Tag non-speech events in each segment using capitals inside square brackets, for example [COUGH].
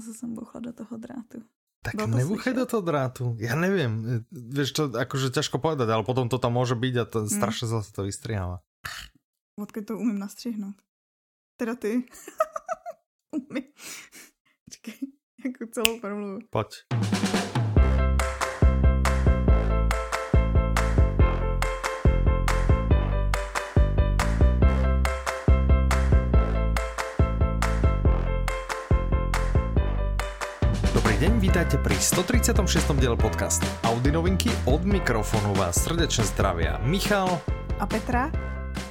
zase jsem bouchla do toho drátu. Tak nebúchaj do toho drátu. Ja neviem, vieš to akože ťažko povedať, ale potom to tam môže byť a to hmm. strašne zase to vystriháva. Odkud to umím nastřihnout? Teda ty. [LAUGHS] umím. Počkej, [LAUGHS] jako celou promluvu. Poď. Vítajte pri 136. diele podcastu Audi novinky. Od mikrofonu vás srdečne zdravia Michal a Petra.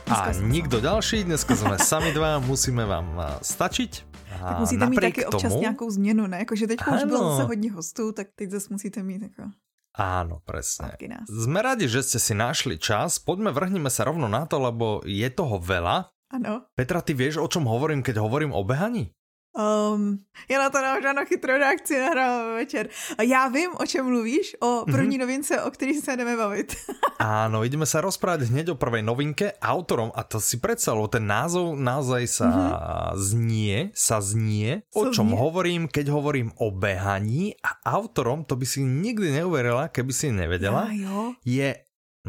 Dneska a nikto sa... ďalší, dneska sme [LAUGHS] sami dva, musíme vám stačiť. A tak musíte mít taky tomu... občas nějakou změnu, ne? Jakože teď už bylo zase hodně hostů, tak teď zase musíte mít jako... Áno, presne. Sme radi, že ste si našli čas. Poďme, vrhneme sa rovno na to, lebo je toho veľa. Ano. Petra, ty vieš, o čom hovorím, keď hovorím o behaní? Um, já na to nemám žádnou chytrou reakci nahrávám večer. Já vím, o čem mluvíš, o první mm-hmm. novince, o který se jdeme bavit. [LAUGHS] Áno, ideme sa rozprávať hneď o prvej novinke. Autorom, a to si predstavilo, ten názov naozaj sa mm-hmm. znie, sa znie, o čom znie? hovorím, keď hovorím o behaní a autorom, to by si nikdy neuverila, keby si nevedela, ja, je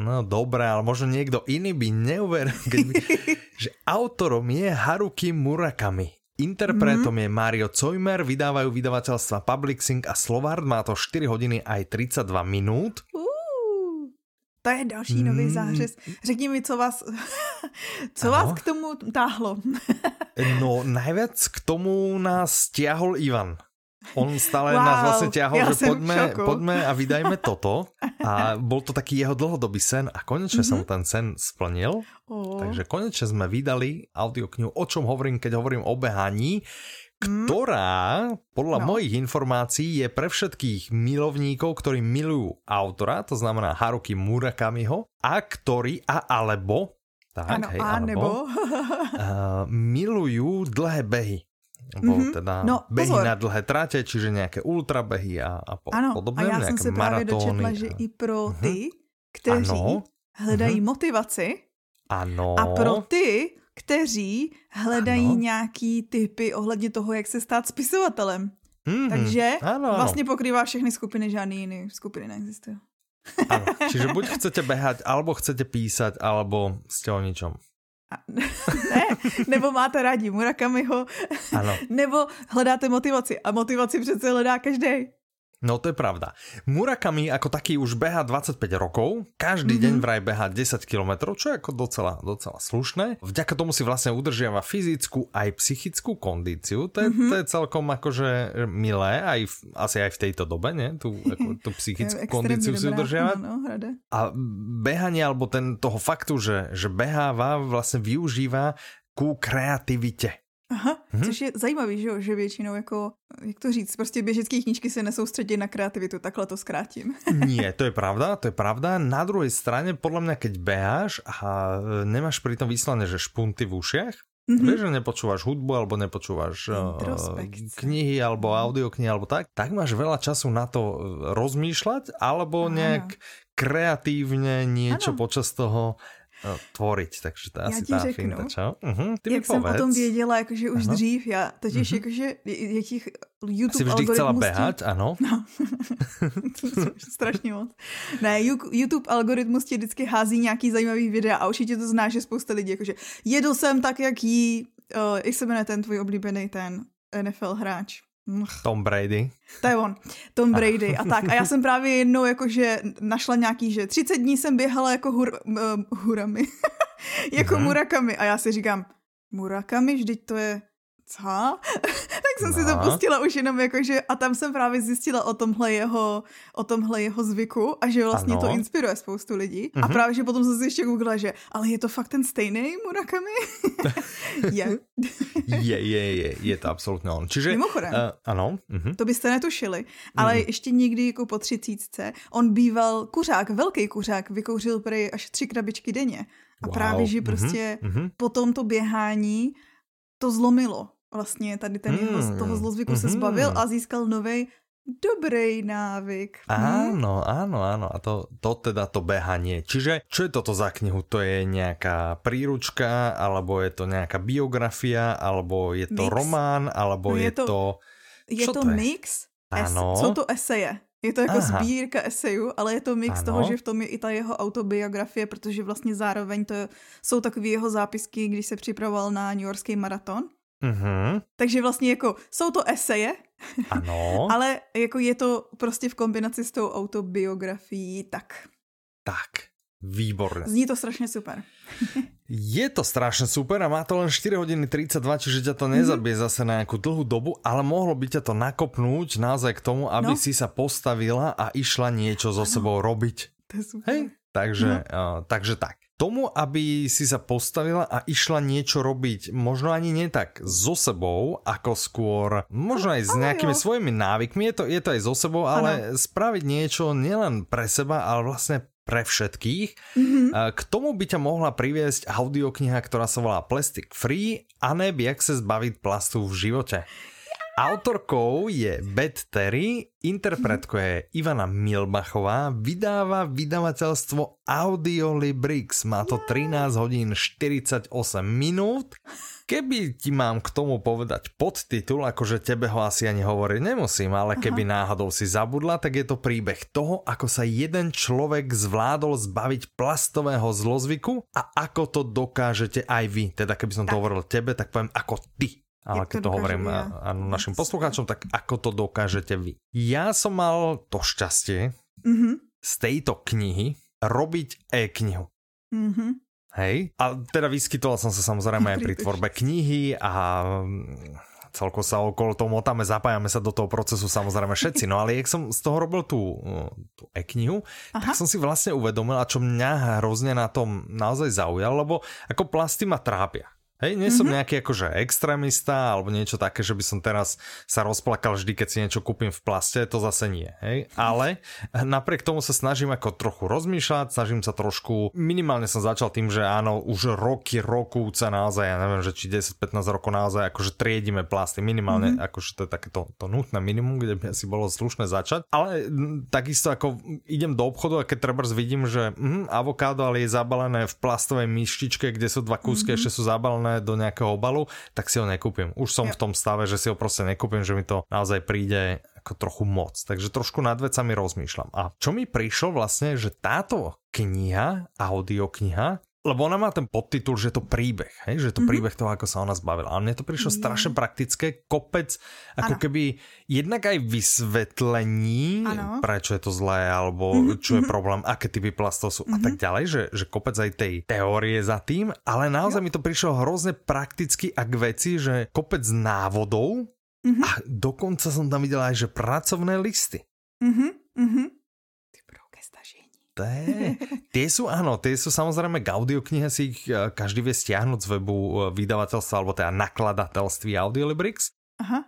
No dobré, ale možno niekto iný by neuveril, by, [LAUGHS] že autorom je Haruki Murakami. Interpretom mm. je Mario Cojmer, vydávajú vydavateľstva Publixing a Slovard, má to 4 hodiny aj 32 minút. Uh, to je další nový mm. zářez. Řekni mi, co vás, [LAUGHS] co ano. vás k tomu táhlo? [LAUGHS] no, najviac k tomu nás stiahol Ivan. On stále wow, nás vlastne ťahol, že poďme, poďme a vydajme toto. [LAUGHS] A bol to taký jeho dlhodobý sen a konečne mm-hmm. som ten sen splnil. Oh. Takže konečne sme vydali audioknihu O čom hovorím, keď hovorím o behaní, mm. ktorá podľa no. mojich informácií je pre všetkých milovníkov, ktorí milujú autora, to znamená Haruki Murakamiho, a ktorí a alebo tak, ano, hej, alebo, uh, [LAUGHS] milujú dlhé behy. Mm-hmm. teda no, behy pozor. na dlhé tráte, čiže nějaké ultrabehy a, a po, ano, podobné, a já jsem se právě dočetla, že i pro mhm. ty, kteří ano. hledají mm-hmm. motivaci ano. a pro ty, kteří hledají ano. nějaký typy ohledně toho, jak se stát spisovatelem. Mm-hmm. Takže ano, vlastně pokrývá všechny skupiny, žádný jiný skupiny neexistují. Ano, [LAUGHS] čiže buď chcete behať, alebo chcete písať, alebo ste o ničom. [LAUGHS] ne, nebo máte rádi Murakamiho, ano. nebo hledáte motivaci. A motivaci přece hledá každý. No to je pravda. Murakami ako taký už beha 25 rokov, každý mm-hmm. deň vraj beha 10 km, čo je ako docela, docela slušné. Vďaka tomu si vlastne udržiava fyzickú aj psychickú kondíciu, to je, mm-hmm. to je celkom akože milé, aj v, asi aj v tejto dobe, ne? Tú, ako, [LAUGHS] tú psychickú kondíciu si udržiavať. No, a behanie, alebo ten, toho faktu, že, že beháva, vlastne využíva ku kreativite. Aha, hmm. což je zajímavý, že, že většinou jako, jak to říct, prostě běžecké knížky se nesoustředí na kreativitu, takhle to zkrátím. [LAUGHS] Nie, to je pravda, to je pravda. Na druhej strane, podľa mňa, keď beháš a nemáš pri tom vyslovene, že špunty v ušiach, Mm-hmm. Vieš, že nepočúvaš hudbu alebo nepočúvaš uh, knihy alebo audioknihy alebo tak, tak máš veľa času na to rozmýšľať alebo nejak kreatívne niečo ano. počas toho tvoriť, takže to je asi ta řeknu, finta, čo? Uh-huh, ty jak jsem o tom věděla, jakože už uh-huh. dřív, já totiž uh-huh. jakože je těch YouTube Jsi vždy chcela běhat, ano? [LAUGHS] No, [LAUGHS] strašně moc. Ne, YouTube algoritmus ti vždycky hází nějaký zajímavý videa a určitě to znáš, že spousta lidí, jakože jedl jsem tak, jak jí, uh, jak se jmenuje ten tvůj oblíbený ten NFL hráč. Tom Brady. To je on, Tom Brady a tak. A já jsem právě jednou jakože našla nějaký, že 30 dní jsem běhala jako hur, uh, hurami, [LAUGHS] jako uh-huh. murakami a já si říkám, murakami, vždyť to je co? [LAUGHS] tak jsem no. si to no. pustila už jenom jakože a tam jsem právě zjistila o tomhle jeho, o tomhle jeho zvyku a že vlastně ano. to inspiruje spoustu lidí. Mm-hmm. A mhm. právě, že potom jsem si ještě googlila, že ale je to fakt ten stejný Murakami? [LAUGHS] je. [LAUGHS] je, je, je, je to absolutně on. Čiže, Mimochodem, uh, ano. Mm-hmm. To byste netušili, ale mm-hmm. ještě nikdy jako po třicítce, on býval kuřák, velký kuřák, vykouřil prej až tři krabičky denně. A wow. právě, že prostě mm-hmm. po tomto běhání to zlomilo vlastně tady ten mm. jeho z toho zlozvyku mm-hmm. se zbavil a získal nový dobrý návyk. Áno, áno, áno. A to, to teda to behanie. Čiže čo je toto za knihu? To je nejaká príručka, alebo je to nejaká biografia, alebo je to Mix. román, alebo no je, je to... to je to, to je? mix, es, jsou to eseje. Je to jako Aha. sbírka esejů, ale je to mix ano. toho, že v tom je i ta jeho autobiografie, protože vlastně zároveň to jsou takové jeho zápisky, když se připravoval na New Yorkský maraton. Mm-hmm. Takže vlastně jako jsou to eseje, ano. [LAUGHS] ale jako je to prostě v kombinaci s tou autobiografií tak. Tak. Výborné. Zní to strašně super. [LAUGHS] Je to strašne super a má to len 4 hodiny 32, čiže ťa to mhm. nezabije mm-hmm. zase na nejakú dlhú dobu, ale mohlo by ťa to nakopnúť naozaj k tomu, aby no. si sa postavila a išla niečo so sebou robiť. To je super. Hej? Takže, no. uh, takže tak. Tomu, aby si sa postavila a išla niečo robiť, možno ani nie tak so sebou, ako skôr, možno aj s nejakými svojimi návykmi, je to, je to aj so sebou, ale ano. spraviť niečo nielen pre seba, ale vlastne pre všetkých. Mm-hmm. K tomu by ťa mohla priviesť audiokniha, ktorá sa volá Plastic Free a neb jak se zbavit plastu v živote. Autorkou je Beth Terry, interpretkou je Ivana Milbachová, vydáva vydavateľstvo Audiolibrix. Má to 13 hodín 48 minút. Keby ti mám k tomu povedať podtitul, akože tebe ho asi ani hovoriť nemusím, ale keby Aha. náhodou si zabudla, tak je to príbeh toho, ako sa jeden človek zvládol zbaviť plastového zlozvyku a ako to dokážete aj vy. Teda keby som to hovoril tebe, tak poviem ako ty ale keď to hovorím ja. našim poslucháčom, tak ako to dokážete vy. Ja som mal to šťastie mm-hmm. z tejto knihy robiť e-knihu. Mm-hmm. Hej? A teda vyskytoval som sa samozrejme aj pri tvorbe knihy a mm, celko sa okolo toho motáme, zapájame sa do toho procesu samozrejme všetci. No ale jak som z toho robil tú, tú e-knihu, tak som si vlastne uvedomil, a čo mňa hrozne na tom naozaj zaujalo, lebo ako plasty ma trápia. Hej, nie som mm-hmm. nejaký akože extrémista alebo niečo také, že by som teraz sa rozplakal vždy, keď si niečo kúpim v plaste, to zase nie. Hej, ale napriek tomu sa snažím ako trochu rozmýšľať, snažím sa trošku, minimálne som začal tým, že áno, už roky, rokúce naozaj, ja neviem, že či 10-15 rokov naozaj akože triedime plasty, minimálne, mm-hmm. akože to je takéto to nutné minimum, kde by asi bolo slušné začať, ale takisto ako idem do obchodu a keď treba vidím, že hm, avokádo ale je zabalené v plastovej myštičke, kde sú dva kúsky, mm-hmm. ešte sú zabalené zabalené do nejakého obalu, tak si ho nekúpim. Už som jo. v tom stave, že si ho proste nekúpim, že mi to naozaj príde ako trochu moc. Takže trošku nad vecami rozmýšľam. A čo mi prišlo vlastne, že táto kniha, audiokniha, lebo ona má ten podtitul, že je to príbeh, hej? že je to mm-hmm. príbeh toho, ako sa ona zbavila. A mne to prišlo mm. strašne praktické, kopec, ako ano. keby jednak aj vysvetlení, ano. prečo je to zlé, alebo mm-hmm. čo je mhm. problém, aké typy plastov sú mm-hmm. a tak mhm. ďalej, že, že kopec aj tej teórie za tým, ale naozaj jo. mi to prišlo hrozne prakticky a k veci, že kopec návodov mm-hmm. a dokonca som tam videla aj, že pracovné listy. Mm-hmm. Mm-hmm té, tie sú, áno, tie sú samozrejme k audioknihe si ich eh, každý vie stiahnuť z webu eh, vydavateľstva alebo teda nakladatelství Audiolibrix. Aha.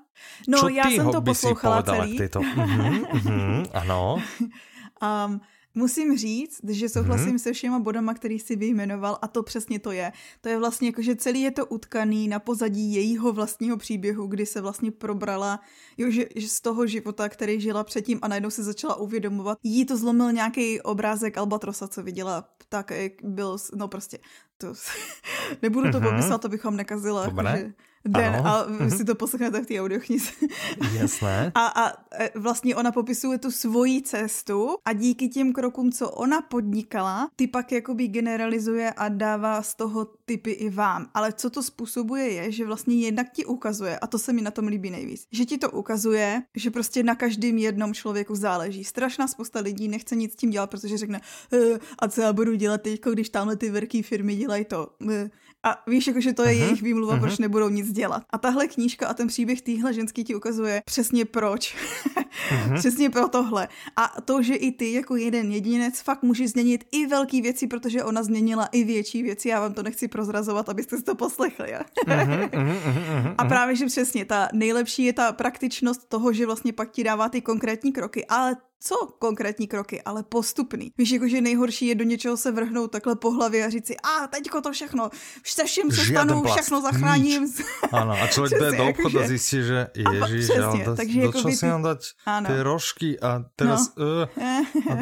No, Čo já jsem to poslouchala celý. K uh-huh, uh-huh, ano. [LAUGHS] um, Musím říct, že souhlasím mm-hmm. se všema bodama, který si vyjmenoval a to přesně to je. To je vlastně jako, že celý je to utkaný na pozadí jejího vlastního příběhu, kdy se vlastně probrala jo, že, že z toho života, který žila předtím a najednou se začala uvědomovat. Jí to zlomil nějaký obrázek Albatrosa, co viděla, tak jak byl, no prostě, to, [LAUGHS] nebudu to mm-hmm. popisovat, to bychom nekazila. Jakože, den ano. a vy si to poslechnete v té audioknize. [LAUGHS] Jasné. A, a e, vlastně ona popisuje tu svoji cestu a díky těm krokům, co ona podnikala, ty pak jakoby generalizuje a dává z toho typy i vám. Ale co to způsobuje je, že vlastně jednak ti ukazuje, a to se mi na tom líbí nejvíc, že ti to ukazuje, že prostě na každém jednom člověku záleží. Strašná spousta lidí nechce nic s tím dělat, protože řekne, e, a co já budu dělat teď, když tamhle ty velké firmy dělají to. E, a víš, jako, že to je uh-huh, jejich výmluva, uh-huh. proč nebudou nic dělat. A tahle knížka a ten příběh téhle ženský ti ukazuje přesně proč. [LAUGHS] uh-huh. přesně pro tohle. A to, že i ty jako jeden jedinec fakt můžeš změnit i velký věci, protože ona změnila i větší věci. Já vám to nechci prozrazovat, abyste si to poslechli. Ja? uh-huh, uh-huh, a právě, že přesně ta nejlepší je ta praktičnost toho, že vlastně pak ti dává ty konkrétní kroky, ale co konkrétní kroky, ale postupný. Víš, jakože nejhorší je do něčeho se vrhnout takhle po hlavě a říct si, a teďko to všechno, se vším se stanu, všechno zachráním. Nič. [LAUGHS] Ano, a člověk jde do obchodu a zjistí, že ježíš, ale da, takže do jako čo si mám dať ano. ty rožky a teraz... No. [LAUGHS] Uh, a,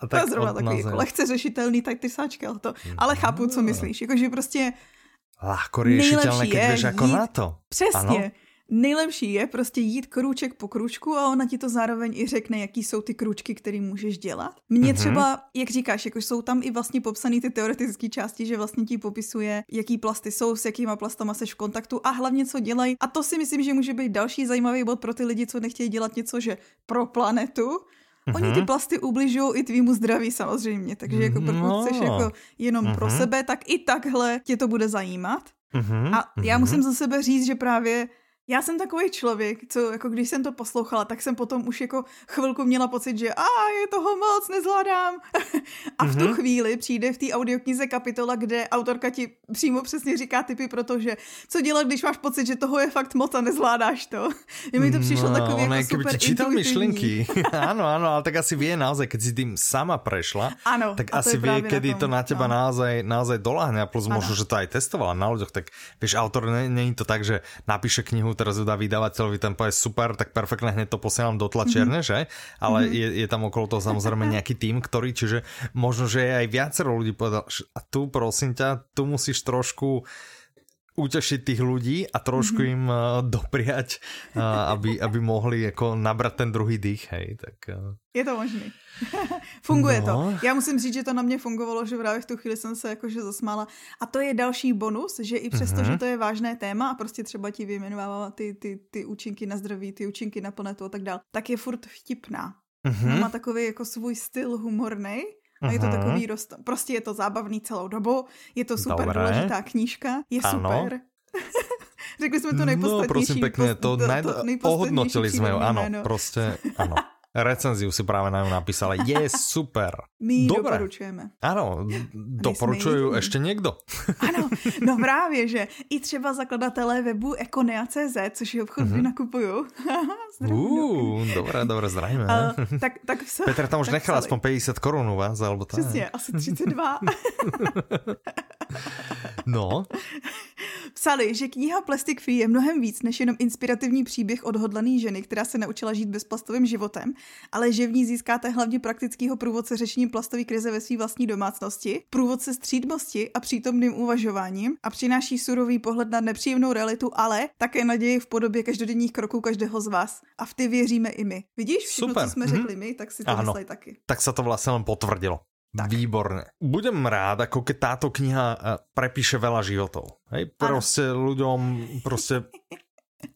a tak to je zrovna takový jako lehce řešitelný, tak ty sáčky, ale to, ale chápu, co myslíš, jakože prostě Lahko riešiteľné, keď vieš ako na to. Přesně. Ano? Nejlepší je prostě jít krůček po krůčku a ona ti to zároveň i řekne, jaký jsou ty krůčky, které můžeš dělat. Mně mm-hmm. třeba, jak říkáš, jako jsou tam i vlastně popsané ty teoretické části, že vlastně ti popisuje, jaký plasty jsou, s jakýma plastama seš v kontaktu a hlavně co dělají. A to si myslím, že může být další zajímavý bod pro ty lidi, co nechtějí dělat něco, že pro planetu, Mm-hmm. Oni ty mhm. plasty ubližují i tvýmu zdraví samozřejmě, takže jako pokud no. chceš jako jenom mm-hmm. pro mhm. sebe, tak i takhle tě to bude zajímat. Mm-hmm. A já musím za sebe říct, že právě já jsem takový člověk, co jako když jsem to poslouchala, tak jsem potom už jako chvilku měla pocit, že a je toho moc, nezvládám. [LAUGHS] a v tu mm-hmm. chvíli přijde v té audioknize kapitola, kde autorka ti přímo přesně říká typy pro to, že co dělat, když máš pocit, že toho je fakt moc a nezvládáš to. [LAUGHS] Je mi to přišlo no, takový jako super čítal myšlenky. [LAUGHS] ano, ano, ale tak asi vie naozaj, keď si tým sama prešla, ano, tak asi vie, kedy na tom, to na teba no. naozaj, naozaj doláhne a plus ano. možno, že to aj testovala na ľuďoch, tak vieš, autor není to tak, že napíše knihu teraz ju dá vydavateľovi, ten povie super, tak perfektne hneď to posielam do tlačiarne, mm-hmm. že? Ale mm-hmm. je, je tam okolo toho samozrejme nejaký tým, ktorý, čiže možno, že je aj viacero ľudí povedal, a tu prosím ťa, tu musíš trošku utešiť tých ľudí a trošku mm-hmm. im uh, dopriať, uh, aby, aby mohli jako nabrat ten druhý dých, hej, tak... Uh... Je to možný. [LAUGHS] Funguje no. to. Já musím říct, že to na mě fungovalo, že právě v tu chvíli jsem se jakože zasmála. A to je další bonus, že i přesto, mm-hmm. že to je vážné téma a prostě třeba ti vyjmenovává ty, ty, ty účinky na zdraví, ty účinky na planetu a tak dále, tak je furt vtipná. Mm-hmm. Má takový jako svůj styl humorný a je to mhm. takový rost... Prostě je to zábavný celou dobu, je to super Dobré. důležitá knížka, je ano. super. [LAUGHS] Řekli jsme to nejpodstatnější. No prosím pěkně, to, to, to ohodnotili jsme jo, ano, prostě, ano. [LAUGHS] Recenziu si práve na ňu napísala. Je [LAUGHS] super. My Dobre. doporučujeme. Ano, doporučuju ještě někdo. [LAUGHS] Ano, no právě, že i třeba zakladatelé webu Ekonea.cz, což je obchod, mm-hmm. nakupuju. [LAUGHS] Dobré, dobré, zdravíme. Uh, tak, tak Petr tam už nechal aspoň 50 korun u vás, alebo tak. Přesně, asi 32. no. Psali, že kniha Plastic Free je mnohem víc než jenom inspirativní příběh odhodlaný ženy, která se naučila žít bezplastovým životem, ale že v ní získáte hlavně praktického průvodce řešením plastové krize ve své vlastní domácnosti, průvodce střídmosti a přítomným uvažováním a přináší surový pohled na nepříjemnou realitu, ale také naději v podobě každodenních kroků každého z vás. A v ty věříme i my. Vidíš, všechno, Super. co jsme mm-hmm. řekli my, tak si to mysleli taky. Tak se to vlastně len potvrdilo. Tak. Výborné. Budem rád, ako keď táto kniha eh, prepíše veľa životov. Hej, proste ano. ľuďom, proste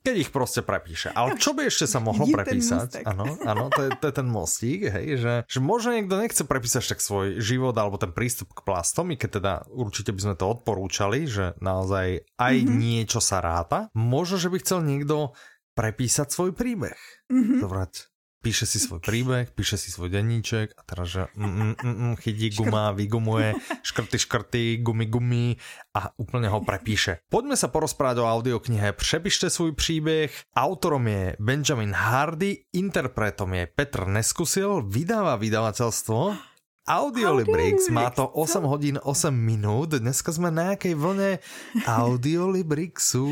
keď ich prostě prepíše. Ale čo by ešte sa mohlo prepísať? Ano, ano, to je, to je ten mostík, hej, že, že možno niekto nechce prepísať však svoj život alebo ten prístup k plastom, i keď teda určite by sme to odporúčali, že naozaj aj mm -hmm. niečo sa ráta. Možno, že by chcel niekto prepísať svoj príbeh. Mm -hmm. Zobrať píše si svoj príbeh, píše si svoj denníček a teraz, že mm, mm, mm, mm chytí guma, vygumuje, škrty, škrty, gumy, gumy a úplne ho prepíše. Poďme sa porozprávať o audioknihe Přepište svůj příběh. Autorom je Benjamin Hardy, interpretom je Petr Neskusil, vydává vydavateľstvo Audiolibrix, má to 8 hodín 8 minút, dneska jsme na nějaké vlně Audiolibrixu,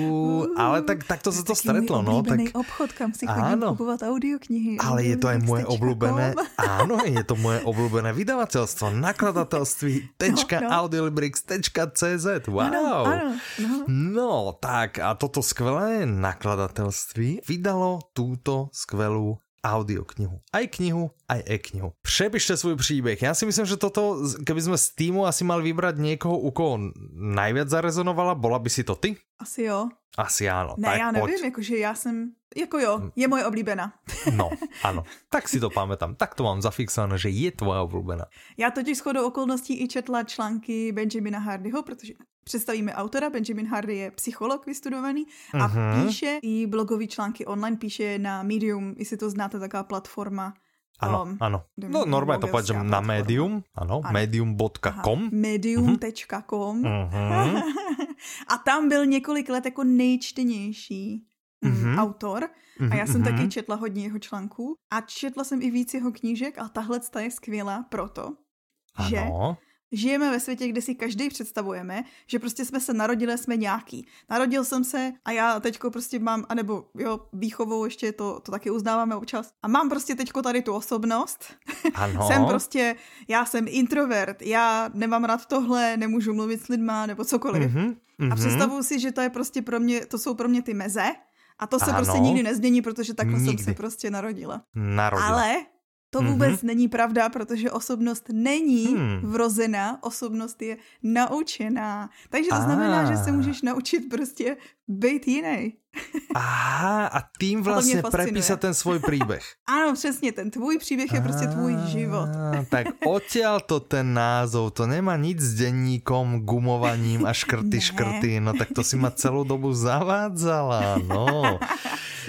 ale tak, tak to se to stretlo, no. Tak obchod, kam si chodím kupovat audioknihy. Ale je to aj moje obľúbené, áno, [LAUGHS] je to moje obľúbené vydavatelstvo, nakladatelství [LAUGHS] tečka no, no. audiolibrix.cz, wow. Ano, ano, no. no, tak a toto skvelé nakladatelství vydalo túto skvelú audioknihu. Aj knihu, aj e-knihu. Přepište svůj příběh. Já si myslím, že toto, keby jsme z týmu asi mal vybrať někoho, u koho najviac zarezonovala, bola by si to ty? Asi jo. Asi ano. Ne, tak já nevím, pojď. jakože já jsem, jako jo, hm. je moje oblíbená. [LAUGHS] No, ano. Tak si to pamätám. Tak to mám zafixované, že je tvoje oblíbená. Já totiž shodou okolností i četla články Benjamina Hardyho, protože představíme autora. Benjamin Hardy je psycholog vystudovaný a uh-huh. píše i blogový články online, píše na Medium, jestli to znáte, taková platforma. Ano, um, ano. No normálně to povedem na Medium, ano, ano. medium.com. Medium.com. Uh-huh. [LAUGHS] a tam byl několik let jako nejčtenější uh-huh. autor a já jsem uh-huh. taky četla hodně jeho článků a četla jsem i víc jeho knížek a tahle je skvělá proto, ano. že žijeme ve světě, kde si každý představujeme, že prostě jsme se narodili, jsme nějaký. Narodil jsem se a já teďko prostě mám, anebo jo, výchovou ještě to, to taky uznáváme občas. A mám prostě teďko tady tu osobnost. [LAUGHS] Ano. jsem prostě, já jsem introvert, já nemám rád tohle, nemůžu mluvit s lidma nebo cokoliv. Mm-hmm. A představuju si, že to je prostě pro mě, to jsou pro mě ty meze A to se ano. prostě nikdy nezmění, protože takhle nikdy. jsem se prostě narodila. Narodila. Ale to vůbec mm-hmm. není pravda, protože osobnost není hmm. vrozená, osobnost je naučená. Takže to a. znamená, že se můžeš naučit prostě být jiný. Aha, a tím [LAUGHS] vlastně a prepísat ten svůj příběh. [LAUGHS] ano, přesně, ten tvůj příběh je prostě tvůj život. [LAUGHS] tak odtiaľ to ten názov, to nemá nic s denníkom, gumovaním a škrty, škrty, no tak to si ma celou dobu zavádzala, no.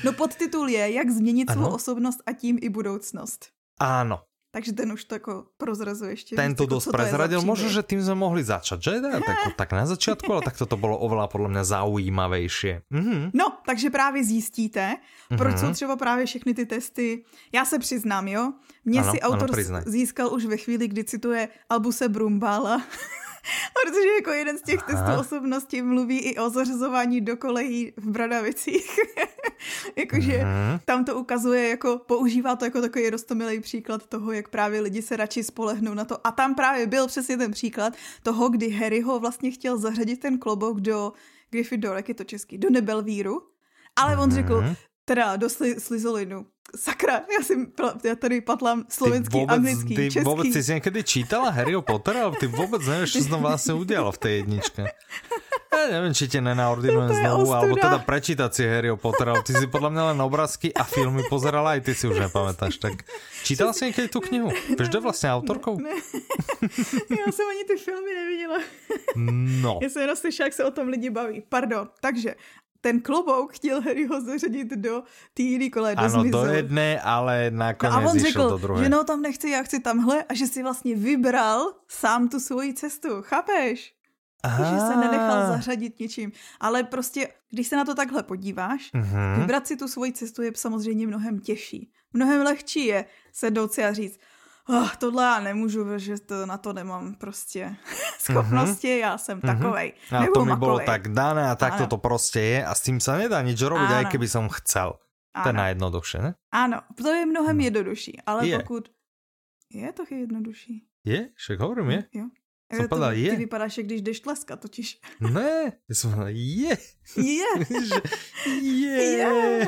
no podtitul je, jak změnit svou osobnost a tím i budoucnost. Áno. Takže ten už to jako prozrazuje ještě. Tento víc, dosť prezradil. Možno, že tým sme mohli začať, že? [LAUGHS] Tak, tak na začátku, ale tak to bylo oveľa podle mě zaujímavější. Mm-hmm. No, takže právě zjistíte, proč mm-hmm. jsou třeba právě všechny ty testy. Já se přiznám, jo? Mně si autor ano, získal už ve chvíli, kdy cituje Albuse Brumbála. [LAUGHS] Protože jako jeden z těch Aha. testů osobnosti mluví i o zařazování do kolejí v Bradavicích. [LAUGHS] Jakože tam to ukazuje, jako používá to jako takový rostomilý příklad toho, jak právě lidi se radši spolehnou na to. A tam právě byl přesně ten příklad toho, kdy Harry ho vlastně chtěl zařadit ten klobouk do Gryffindor, jak je to český, do Nebelvíru. Ale on řekl, mhm. Teda do sli- Slizolinu. Sakra, já, si, já tady patlám slovenský, vůbec, anglický, ty český. vůbec jsi někdy čítala Harryho Pottera? Ty vůbec nevíš, co jsem vlastně udělal v té jedničce. Ja neviem, či tě nenaordinujem no znovu, alebo teda prečítať si Harryho Pottera. Ty si podľa mňa len obrázky a filmy pozerala, aj ty si už nepamätáš. Tak čítala si někdy tu knihu? Víš, kdo vlastně autorkou? Ne. Já jsem ani ty filmy neviděla. No. Já jsem jenom slyšela, jak se o tom lidi baví. Pardon. Takže ten klobouk chtěl Harryho zařadit do té jiné kole, do Ano, do jedné, ale nakonec no a on řekl, do druhé. že no tam nechci, já chci tamhle a že si vlastně vybral sám tu svoji cestu, chápeš? Aha. že se nenechal zařadit ničím. Ale prostě, když se na to takhle podíváš, uh-huh. vybrat si tu svoji cestu je samozřejmě mnohem těžší. Mnohem lehčí je sednout si a říct, oh, tohle já nemůžu, že to, na to nemám prostě [LAUGHS] schopnosti, uh-huh. já jsem uh-huh. takovej. A to mi bylo tak dané a tak to prostě je a s tím se nedá nič robiť, aj keby som chcel. Ano. To je najjednoduššie, ne? Ano, to je mnohem jednodušší, ale je. pokud... Je to jednodušší. Je? Však hovorím, je. Jo. Jsem to, povedal, je. Ty vypadáš, jak když jdeš tleskat totiž. [LAUGHS] Ne, já jsem povedal, je. Je. [LAUGHS] je. je.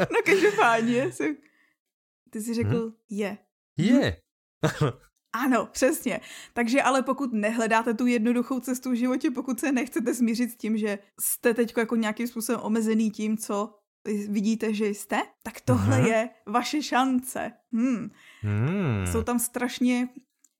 no každopádně jsem... Ty jsi řekl hmm? je. Je. Ano, přesně. Takže ale pokud nehledáte tu jednoduchou cestu v životě, pokud se nechcete smířit s tím, že jste teď jako nějakým způsobem omezený tím, co vidíte, že jste, tak tohle uh-huh. je vaše šance. Hmm. Hmm. Jsou tam strašně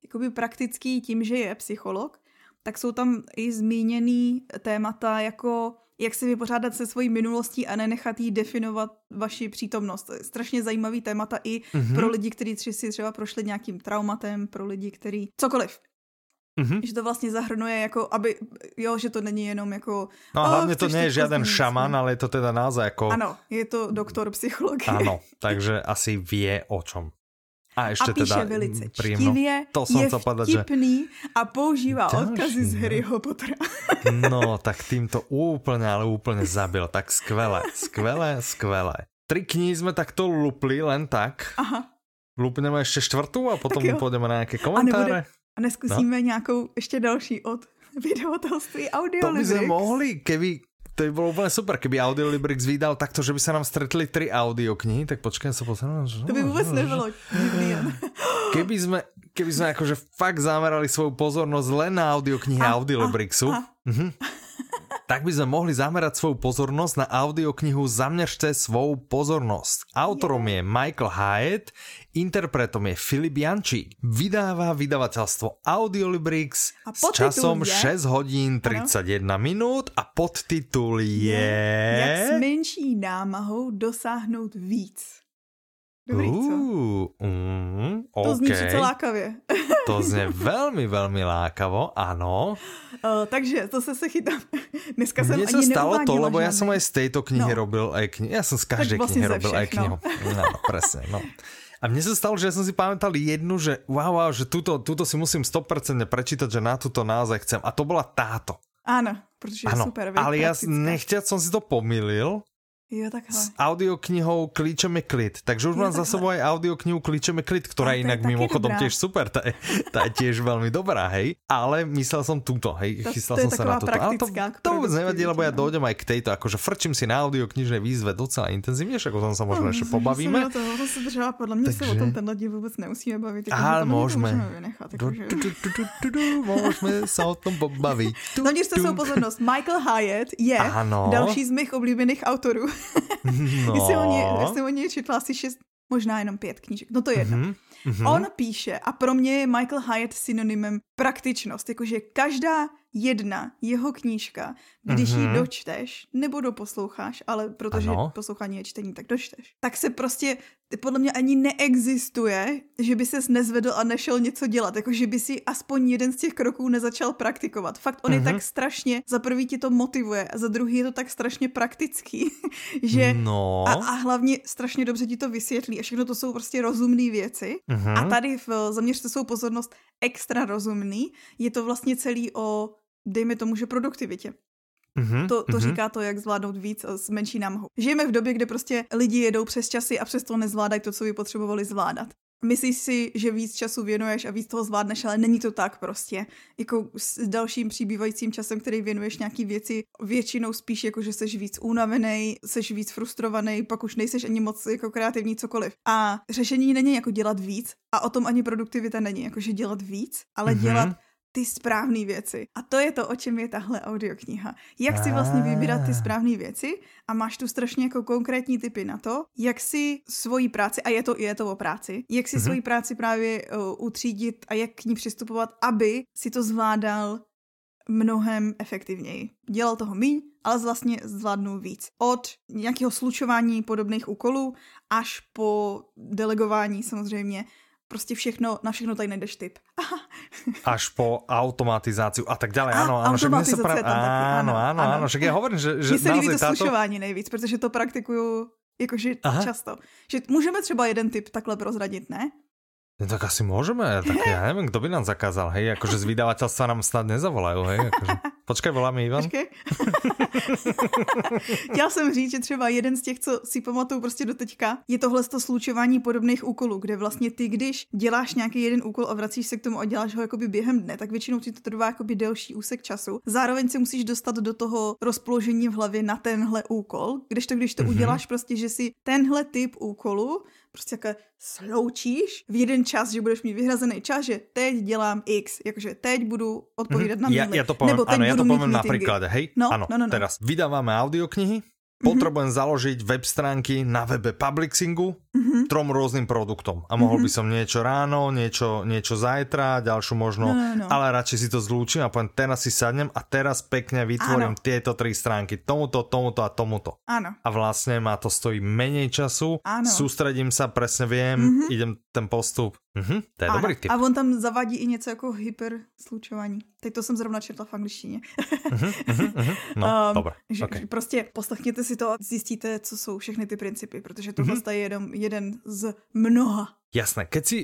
jakoby praktický tím, že je psycholog, tak jsou tam i zmíněný témata jako jak se vypořádat se svojí minulostí a nenechat jí definovat vaši přítomnost. Strašně zajímavý témata i mm-hmm. pro lidi, kteří si třeba prošli nějakým traumatem, pro lidi, kteří cokoliv. Mm-hmm. Že to vlastně zahrnuje jako, aby, jo, že to není jenom jako... No a hlavně to není žádný šaman, ale je to teda naozaj jako... Ano, je to doktor psychologie. Ano, takže [LAUGHS] asi vie o čom. A ještě a píše teda velice čtivě, to jsem je povedať, vtipný že... a používá Další, odkazy z Harryho Pottera. [LAUGHS] no, tak tým to úplně, ale úplně zabil. Tak skvěle, skvěle, skvěle. Tři knihy jsme takto lupli len tak. Aha. Lupneme ještě čtvrtou a potom půjdeme na nějaké komentáře. A, nebude, a neskusíme no? nějakou ještě další od vydavatelství audio. To by jsme mohli, keby to by bolo úplne super, keby Audiolibrix vydal takto, že by sa nám stretli tri audioknihy, tak počkaj, sa pozriem. To by vôbec nebylo Keby sme, keby sme akože fakt zamerali svoju pozornosť len na audioknihy Audiolibrixu, a, a. Mhm tak by sme mohli zamerať svoju pozornosť na audioknihu Zaměřte svou pozornosť. Autorom je Michael Hyatt, interpretom je Filip Janči. Vydává vydavateľstvo Audiolibrix s časom je... 6 hodín 31 ano. minút a podtitul je... je... Jak s menší námahou dosáhnout víc. Dobrý, uh, co? Mm, okay. To zní přece lákavě. to zní velmi, velmi lákavo, ano. Uh, [LAUGHS] takže to se se chytám. [LAUGHS] Dneska jsem Mně se stalo to, lebo já jsem aj z této knihy no. robil aj knihu. Já jsem z každé vlastně knihy robil všech, aj knihu. No, no presne, no. A mne sa stalo, že ja som si pamätal jednu, že wow, wow, že túto, túto si musím 100% prečítať, že na túto naozaj chcem. A to bola táto. Áno, protože je ano, super. Ale ja nechťať som si to pomýlil Jo, takhle. S audioknihou Klíčeme klid. Takže už jo, mám takhle. za sebou aj audioknihu Klíčeme klid, ktorá je inak mimochodom tiež super. Tá je, tá je tiež veľmi dobrá, hej. Ale myslel som túto, hej. To, Chystal to som sa na toto. Ale to, to vôbec nevadí, lebo ja no. dojdem aj k tejto, akože frčím si na audioknižnej výzve docela intenzívne, však o tom sa možno no, ešte pobavíme. To, to se držela, podle mě Takže... se o tom tenhle díl vůbec nemusíme bavit. Aha, môžeme. Môžeme sa o tom pobavit. [LAUGHS] Zaměřte svou pozornost. Michael Hyatt je další z mých oblíbených autorů. [LAUGHS] No. jestli, o ně, jestli o něj četla asi šest, možná jenom pět knížek, no to je jedno. Mm-hmm. On píše a pro mě je Michael Hyatt synonymem praktičnost, jakože každá jedna jeho knížka, když mm-hmm. ji mhm. dočteš, nebo doposloucháš, ale protože ano. poslouchání je čtení, tak dočteš, tak se prostě podle mě ani neexistuje, že by ses nezvedl a nešel něco dělat, jako že by si aspoň jeden z těch kroků nezačal praktikovat. Fakt on mm-hmm. je tak mhm. strašně, za prvý ti to motivuje a za druhý je to tak strašně praktický, [LAUGHS] že no. a, a hlavně strašně dobře ti to vysvětlí a všechno to jsou prostě rozumné věci mm-hmm. a tady v Zaměřte svou pozornost extra rozumný, je to vlastně celý o dejme tomu, že produktivitě. Mm-hmm, to, to mm-hmm. říká to, jak zvládnout víc s menší námahou. Žijeme v době, kde prostě lidi jedou přes časy a přesto nezvládají to, co by potřebovali zvládat. Myslíš si, že víc času věnuješ a víc toho zvládneš, ale není to tak prostě. Jako s dalším přibývajícím časem, který věnuješ nějaký věci, většinou spíš jako, že seš víc unavený, seš víc frustrovaný, pak už nejseš ani moc jako kreativní cokoliv. A řešení není jako dělat víc a o tom ani produktivita není, jakože dělat víc, ale mm-hmm. dělat ty správné věci. A to je to, o čem je tahle audiokniha. Jak si vlastně vybírat ty ah. správné věci a máš tu strašně jako konkrétní typy na to, jak si svoji práci, a je to, je to o práci, jak si mm-hmm. svoji práci právě uh, utřídit a jak k ní přistupovat, aby si to zvládal mnohem efektivněji. Dělal toho míň, ale vlastně zvládnul víc. Od nějakého slučování podobných úkolů až po delegování samozřejmě prostě všechno, na všechno tady najdeš tip. [LAUGHS] Až po automatizáciu a tak ďalej. Áno, áno, však sa pra... áno, áno, áno, áno, však ja hovorím, že, že Mně se líbí to táto... slušování nejvíc, protože to praktikuju jakože Aha. často. Že můžeme třeba jeden tip takhle prozradit, ne? No tak asi môžeme, tak ja neviem, kto by nám zakázal, hej, akože z vydavateľstva nám snad nezavolajú, hej, akože. [LAUGHS] Počkej, voláme Ivan. Počkej. [LAUGHS] Chtěla jsem říct, že třeba jeden z těch, co si pamatuju prostě do teďka, je tohle to slučování podobných úkolů, kde vlastně ty, když děláš nějaký jeden úkol a vracíš se k tomu a děláš ho jakoby během dne, tak většinou ti to trvá jakoby delší úsek času. Zároveň se musíš dostat do toho rozpoložení v hlavě na tenhle úkol, když to, když to mm-hmm. uděláš prostě, že si tenhle typ úkolu prostě jako sloučíš v jeden čas, že budeš mít vyhrazený čas, že teď dělám X, jakože teď budu odpovídat mm-hmm. na maily. Ja, ja to poviem, nebo teď áno, ja to poviem na príklade, hej? No, áno, no, no, no. teraz vydávame audioknihy, Potrebujem mm-hmm. založiť web stránky na webe Publixingu mm-hmm. trom rôznym produktom. A mohol mm-hmm. by som niečo ráno, niečo, niečo zajtra, ďalšiu možno, no, no, no. ale radšej si to zlúčim a poviem, teraz si sadnem a teraz pekne vytvorím Áno. tieto tri stránky. Tomuto, tomuto a tomuto. Áno. A vlastne ma to stojí menej času, Áno. sústredím sa, presne viem, mm-hmm. idem ten postup. Mhm, to je ano. dobrý tip. A on tam zavádí i něco jako hyperslučování. Teď to jsem zrovna četla v angličtině. uh-huh, uh-huh. No, um, dobré. Okay. Prostě poslechněte si to a zjistíte, co jsou všechny ty principy, protože tohle uh-huh. je jenom jeden z mnoha. Jasné, keď si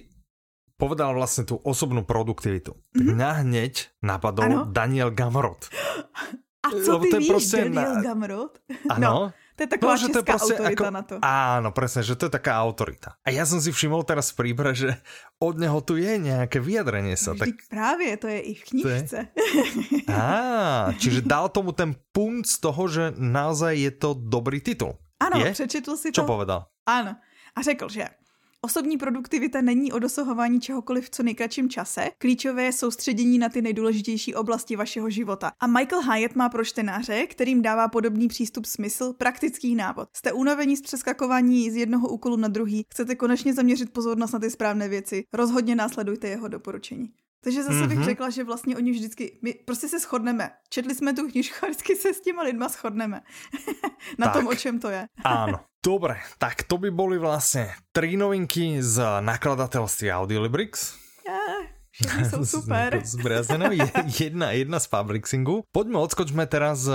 povedal vlastně tu osobnou produktivitu, tak uh-huh. mňa hneď napadol ano? Daniel Gamrot. A co ty víš, prostě Daniel na... Gamrot? [LAUGHS] Ano, no. To je taková no, že to je prostě autorita ako, na to. Áno, presne, že to je taká autorita. A ja som si všimol teraz v príbere, že od neho tu je nejaké vyjadrenie sa. tak... Právě, to je i v knižce. Á, čiže dal tomu ten punt z toho, že naozaj je to dobrý titul. Ano, je? přečetl si to. Čo povedal? Ano. A řekl, že Osobní produktivita není o dosahování čehokoliv v co nejkratším čase. Klíčové je soustředění na ty nejdůležitější oblasti vašeho života. A Michael Hyatt má pro čtenáře, kterým dává podobný přístup smysl, praktický návod. Jste unavení z přeskakování z jednoho úkolu na druhý, chcete konečně zaměřit pozornost na ty správné věci, rozhodně následujte jeho doporučení. Takže zase mm-hmm. bych mhm. řekla, že vlastně oni vždycky, my prostě se shodneme. Četli jsme tu knižku a vždycky se s těma lidma shodneme. [LAUGHS] Na tak, tom, o čem to je. [LAUGHS] Áno. Dobre, tak to by boli vlastne tri novinky z nakladatelství Audiolibrix. Yeah. Všechny jsou super. jedna, jedna z Publixingu. Poďme, odskočme teraz, uh,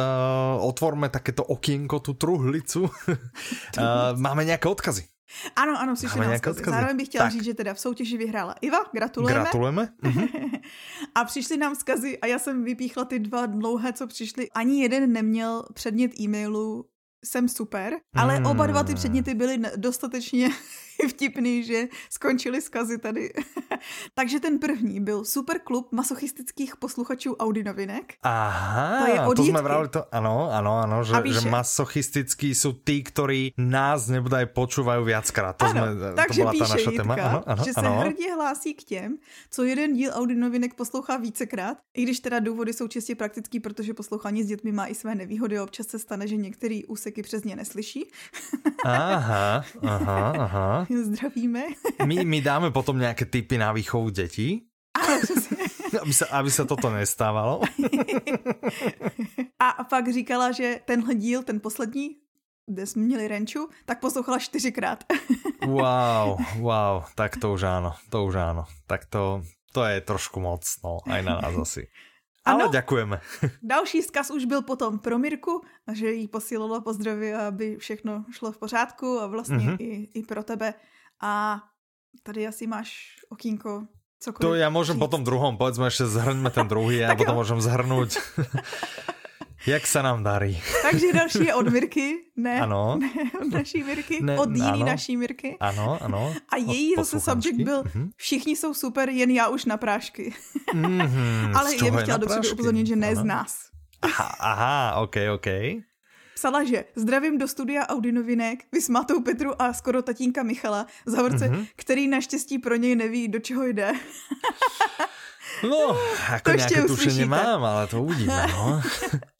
otvorme takéto okienko, tú truhlicu. [LAUGHS] uh, máme nejaké odkazy. Ano, ano, nám vzkazy. Zároveň bych chtěla tak. říct, že teda v soutěži vyhrála Iva, gratulujeme. Gratulujeme. Mhm. [LAUGHS] a přišli nám vzkazy a já jsem vypíchla ty dva dlouhé, co přišli. Ani jeden neměl předmět e-mailu jsem super, ale mm. oba dva ty předměty byly dostatečně [LAUGHS] vtipný, že skončili skazy tady. [LAUGHS] Takže ten první byl super klub masochistických posluchačů Audi novinek. Aha, to, je to jsme vrali to, ano, ano, ano, že, že masochistickí jsou ty, kteří nás nebudaj počúvají viackrát. To, ano, jsme, takže to byla píše ta naša téma. Ano, ano, že ano. se hrdě hlásí k těm, co jeden díl Audi novinek poslouchá vícekrát, i když teda důvody jsou čistě praktický, protože poslouchání s dětmi má i své nevýhody. Občas se stane, že některý úseky přes ně neslyší. aha, aha, aha. [LAUGHS] Zdravíme. my, my dáme potom nějaké typy na výchovu dětí. [LAUGHS] Aby, se, aby se toto nestávalo. [LAUGHS] a pak říkala, že tenhle díl, ten poslední, kde jsme měli Renču, tak poslouchala čtyřikrát. wow, wow, tak to už ano, to už ano. Tak to, to je trošku moc, no, aj na nás asi. Ale ano, děkujeme. [LAUGHS] další vzkaz už byl potom pro Mirku, že jí posílala pozdravy, aby všechno šlo v pořádku a vlastně mm-hmm. i, i pro tebe. A tady asi máš okýnko cokoliv. To já můžem potom druhom, povedzme ještě zhrňme ten druhý, já [LAUGHS] potom můžem zhrnout. [LAUGHS] Jak se nám darí? Takže další je od Mirky, ne, ano. ne od naší Mirky, ne, od jiný ano. naší Mirky. Ano, ano. A její zase subject byl, mm-hmm. všichni jsou super, jen já už na prášky. Mm-hmm. [LAUGHS] Ale je bych chtěla dopředu upozornit, že ne ano. z nás. Aha, aha, ok, ok. Psala, že zdravím do studia Audi novinek, vysmatou Petru a skoro tatínka Michala, v zavorce, mm-hmm. který naštěstí pro něj neví, do čeho jde. no, [LAUGHS] jako to nějaké tušení mám, ale to uvidíme, no. [LAUGHS]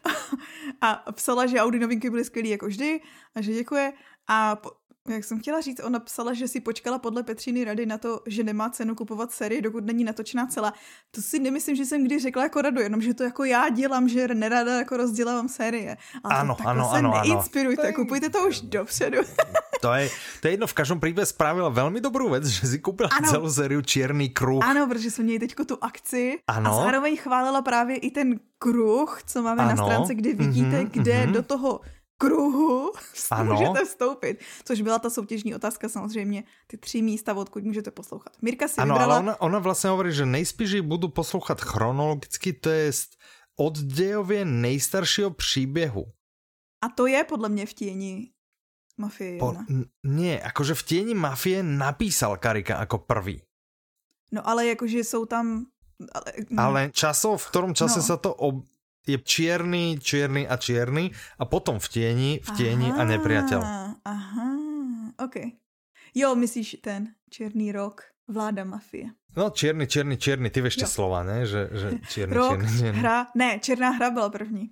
[LAUGHS] a psala, že Audi novinky byly skvělé jako vždy a že děkuje. A po, jak jsem chtěla říct, ona psala, že si počkala podle Petřiny rady na to, že nemá cenu kupovat sérii, dokud není natočená celá. To si nemyslím, že jsem kdy řekla jako radu, jenom že to jako já dělám, že nerada jako rozdělávám série. A ano, to ano, se ano, neinspirujte, ano. kupujte to už dopředu. [LAUGHS] to je, to je jedno, v každém případě spravila velmi dobrou věc, že si koupila ano. celou sériu Černý kruh. Ano, protože jsme měli teďko tu akci ano. a zároveň chválila právě i ten kruh, co máme ano. na stránce, kde vidíte, mm-hmm, kde mm-hmm. do toho kruhu [LAUGHS] ano. můžete vstoupit. Což byla ta soutěžní otázka samozřejmě, ty tři místa, odkud můžete poslouchat. Mirka si ano, vybrala... ale ona, ona vlastně hovorí, že nejspíš budu poslouchat chronologicky, to je od dějově nejstaršího příběhu. A to je podle mě v těni Mafie 1. Po, nie, akože v tieni Mafie napísal Karika jako prvý. No ale jakože jsou tam... Ale, ale časov, v ktorom čase no. sa to ob, je čierny, čierny a čierny a potom v tieni, v tieni aha, a nepriateľ. Aha, ok. Jo, myslíš ten černý rok, vláda mafie. No, černý, černý, černý, ty ještě slova, ne? Že, že [LAUGHS] černý, rok, černý, černý. hra, ne, černá hra byla první.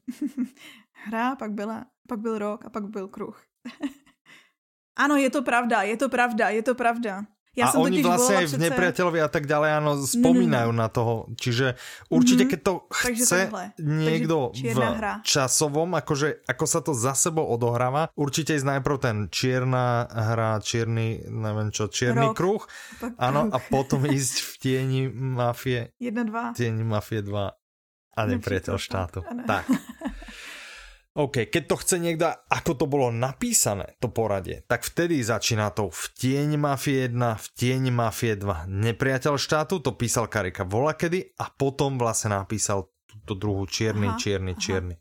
[LAUGHS] hra, pak, byla, pak byl rok a pak byl kruh. [LAUGHS] ano, je to pravda, je to pravda, je to pravda. Ja a oni vlastne aj v nepriateľovi a tak ďalej, áno, spomínajú no, no, no. na toho. Čiže určite, keď to chce niekto v hra. časovom, akože, ako sa to za sebou odohráva, určite ísť najprv ten čierna hra, čierny, neviem čo, čierny Rok. kruh, áno, a potom ísť v tieni mafie. 1, 2. Tieni mafie 2 a nepriateľ štátu. Tak. [LAUGHS] OK, keď to chce niekto, ako to bolo napísané, to poradie, tak vtedy začína to v tieň Mafie 1, v tieň Mafie 2. Nepriateľ štátu, to písal Karika volakedy a potom vlastně napísal tu druhou čierny, aha, čierny, aha. čierny.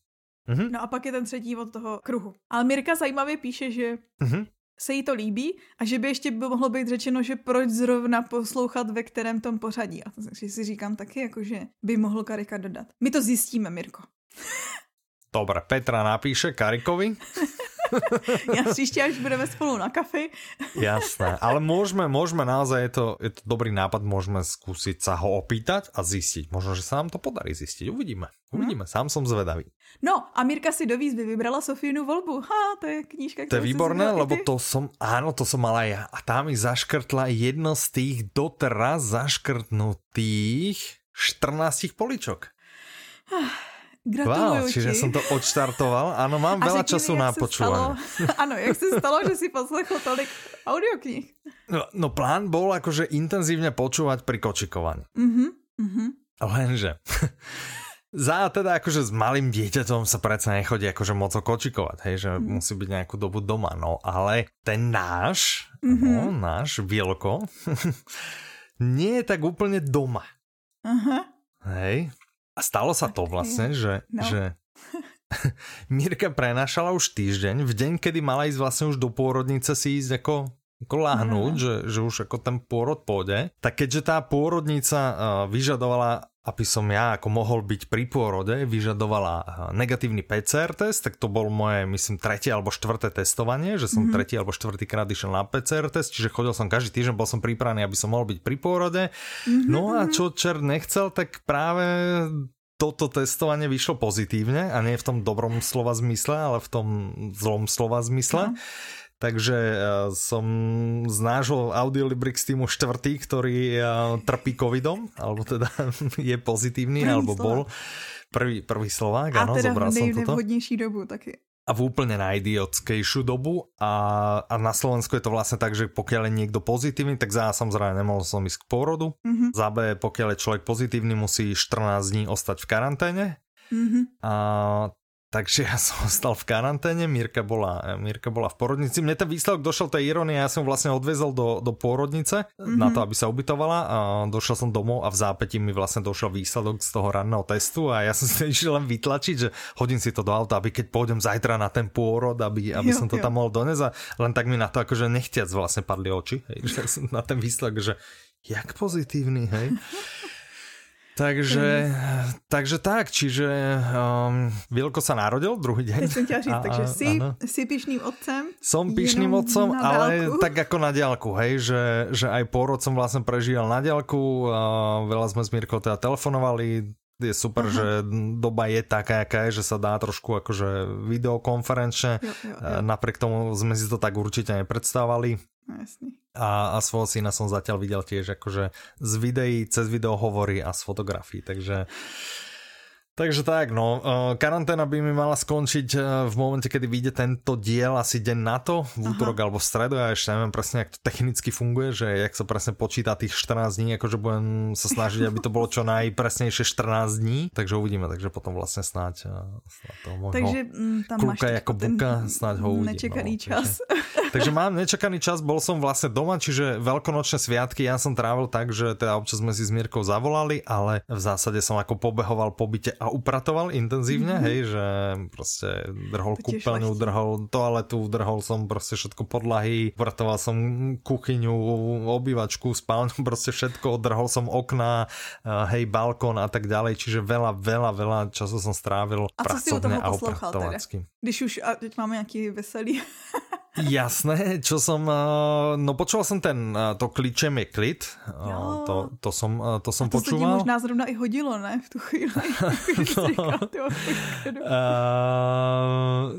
Mhm. No a pak je ten třetí od toho kruhu. Ale Mirka zajímavě píše, že mhm. se jí to líbí a že by ještě by mohlo být řečeno, že proč zrovna poslouchat ve kterém tom pořadí. A to si říkám taky, jako že by mohl Karika dodat. My to zjistíme, Mirko. [LAUGHS] Dobre, Petra napíše Karikovi. [LAUGHS] ja příště, až budeme spolu na kafe. [LAUGHS] Jasné, ale môžeme, môžeme naozaj, je to, je to dobrý nápad, môžeme skúsiť sa ho opýtať a zistiť. Možno, že sa nám to podarí zistiť. Uvidíme. Uvidíme, hmm. sám som zvedavý. No a Mirka si do výzvy vybrala Sofínu volbu. Ha, to je knížka, To je výborné, lebo to som, áno, to som mala ja. A tam mi zaškrtla jedno z tých doteraz zaškrtnutých 14 poličok. Gratuluju wow, čiže som to odštartoval. Áno, mám a veľa času na počúvanie. Áno, [LAUGHS] jak se stalo, že si poslechl tolik audioknih? No, no plán bol akože intenzívne počúvať pri kočikovaní. Uh-huh, uh-huh. Lenže [LAUGHS] za teda akože s malým dieťatom sa predsa nechodí akože moc kočikovať, hej, že uh-huh. musí byť nejakú dobu doma, no ale ten náš, uh-huh. no, náš Vielko, [LAUGHS] nie je tak úplne doma. Uh-huh. Hej, a stalo sa to vlastne, že, no. že [LAUGHS] Mirka prenášala už týždeň, v deň, kedy mala ísť vlastne už do pôrodnice si ísť ako ako láhnuť, že, že už ako ten pôrod pôjde, tak keďže tá pôrodnica uh, vyžadovala aby som ja ako mohol byť pri pôrode, vyžadovala eh, negatívny PCR test, tak to bol moje, myslím, tretie alebo štvrté testovanie, že som mm-hmm. tretí alebo štvrtý krát išiel na PCR test, čiže chodil som každý týždeň, bol som pripravený, aby som mohol byť pri pôrode. Mm-hmm. No a čo čer nechcel, tak práve toto testovanie vyšlo pozitívne a nie v tom dobrom slova zmysle, ale v tom zlom slova zmysle. No. Takže uh, som z nášho Audiolibrix týmu štvrtý, ktorý uh, trpí covidom, alebo teda [LAUGHS] je pozitívny, prvý alebo Slovák. bol prvý, prvý Slovák. A ano, teda v nejvhodnější dobu taky. A v úplne najidiotskejšiu dobu a, a na Slovensku je to vlastne tak, že pokiaľ je niekto pozitívny, tak za A samozrejme nemohol som ísť k pôrodu. Mm-hmm. Za B, pokiaľ je človek pozitívny, musí 14 dní ostať v karanténe. Mm-hmm. A takže ja som ostal v karanténe, Mirka bola, Mirka bola v porodnici. Mne ten výsledok došel tej ironie, ja som vlastne odvezol do, do porodnice mm-hmm. na to, aby sa ubytovala a došiel som domov a v zápäti mi vlastne došiel výsledok z toho ranného testu a ja som si išiel len vytlačiť, že hodím si to do auta, aby keď pôjdem zajtra na ten pôrod, aby, aby jo, som to jo. tam mohol doniesť a len tak mi na to akože nechtiac vlastne padli oči, hej, [LAUGHS] že na ten výsledok, že jak pozitívny, hej. Takže, takže tak, čiže um, Vilko sa narodil druhý deň. Teď jsem chtěla říct, a, takže si, si pišným otcem. Som pišným otcom, ale tak ako na diálku, hej, že, že aj pôrod som vlastne prežíval na diálku, a veľa sme s Mirkou teda telefonovali, je super, Aha. že doba je taká, aká je, že sa dá trošku akože videokonferenčne. Jo, jo, jo. Napriek tomu sme si to tak určite nepredstavovali. No, jasný. A, a svojho syna som zatiaľ videl tiež akože z videí, cez video hovory a z fotografií, takže Takže tak, no, eh, karanténa by mi mala skončiť eh, v momente, kedy vyjde tento diel asi deň na to, v útorok Aha. alebo v stredu, ja ešte neviem presne, jak to technicky funguje, že jak sa presne počíta tých 14 dní, akože budem sa snažiť, aby to bolo čo najpresnejšie 14 dní, takže uvidíme, takže potom vlastne snáď, eh, snáď to možno takže, mm, tam kľúka ako buka, snáď ho uvidím. Nečekaný no, čas. Takže, takže mám nečakaný čas, bol som vlastne doma, čiže veľkonočné sviatky ja som trávil tak, že teda občas sme si s Mírkou zavolali, ale v zásade som ako pobehoval po byte a upratoval intenzívne, mm-hmm. hej, že proste drhol kúpeľňu, drhol toaletu, drhol som proste všetko podlahy, upratoval som kuchyňu, obývačku, spálňu, [LAUGHS] proste všetko, drhol som okna, hej, balkón a tak ďalej, čiže veľa, veľa, veľa času som strávil a pracovne a upratovacky. Když už, a teď máme nějaký veselý [LAUGHS] Jasné, čo som, no počúval som ten, to kličem je klid, jo. to, to som, to som a to počúval. to možná zrovna i hodilo, ne, v tu chvíli. [LAUGHS] no. uh,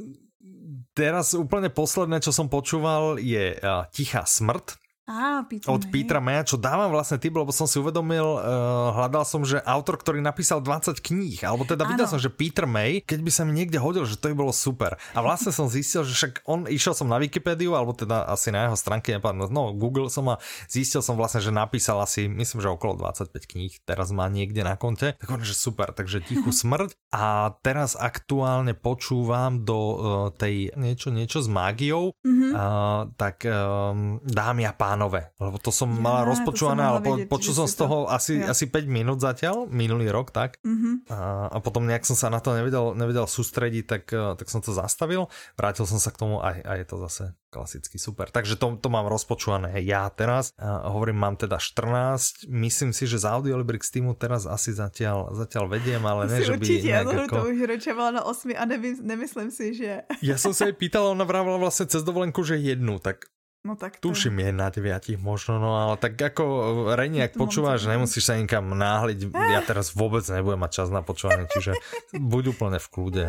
teraz úplne posledné, čo som počúval je Tichá smrt Á, Peter od May. Petra Maya, čo dávam vlastne typ, lebo som si uvedomil, uh, hľadal som, že autor, ktorý napísal 20 kníh, alebo teda videl som, že Peter May, keď by sa mi niekde hodil, že to by bolo super. A vlastne som zistil, že však on, išiel som na Wikipédiu, alebo teda asi na jeho stránke, no Google som a zistil som vlastne, že napísal asi, myslím, že okolo 25 kníh, teraz má niekde na konte. Tak on, že super, takže tichú [LAUGHS] smrť. A teraz aktuálne počúvam do uh, tej niečo, niečo s mágiou, mm-hmm. uh, tak um, dámy a pán pánové, lebo to som ja, mala rozpočúvané, ale po, počul som z toho to... asi, ja. asi 5 minút zatiaľ, minulý rok, tak. Mm-hmm. A, a potom nejak som sa na to nevedel, nevedel sústrediť, tak, eh, tak som to zastavil, vrátil som sa k tomu a, a je to zase klasicky super. Takže to, to mám rozpočúvané ja teraz. A hovorím, mám teda 14. Myslím si, že z Audiolibrix týmu teraz asi zatiaľ, zatiaľ vediem, ale ne, že by... Určite, ja ako... to už ročovala na 8 a nevy, nemyslím si, že... Ja som sa jej pýtal, ona vravila vlastne cez dovolenku, že jednu, tak No tak to... Tuším je na deviatich možno, no ale tak ako Reni, ak počúvaš, nemusíš sa nikam náhliť, ja teraz vôbec nebudem mať čas na počúvanie, čiže buď úplne v kľude,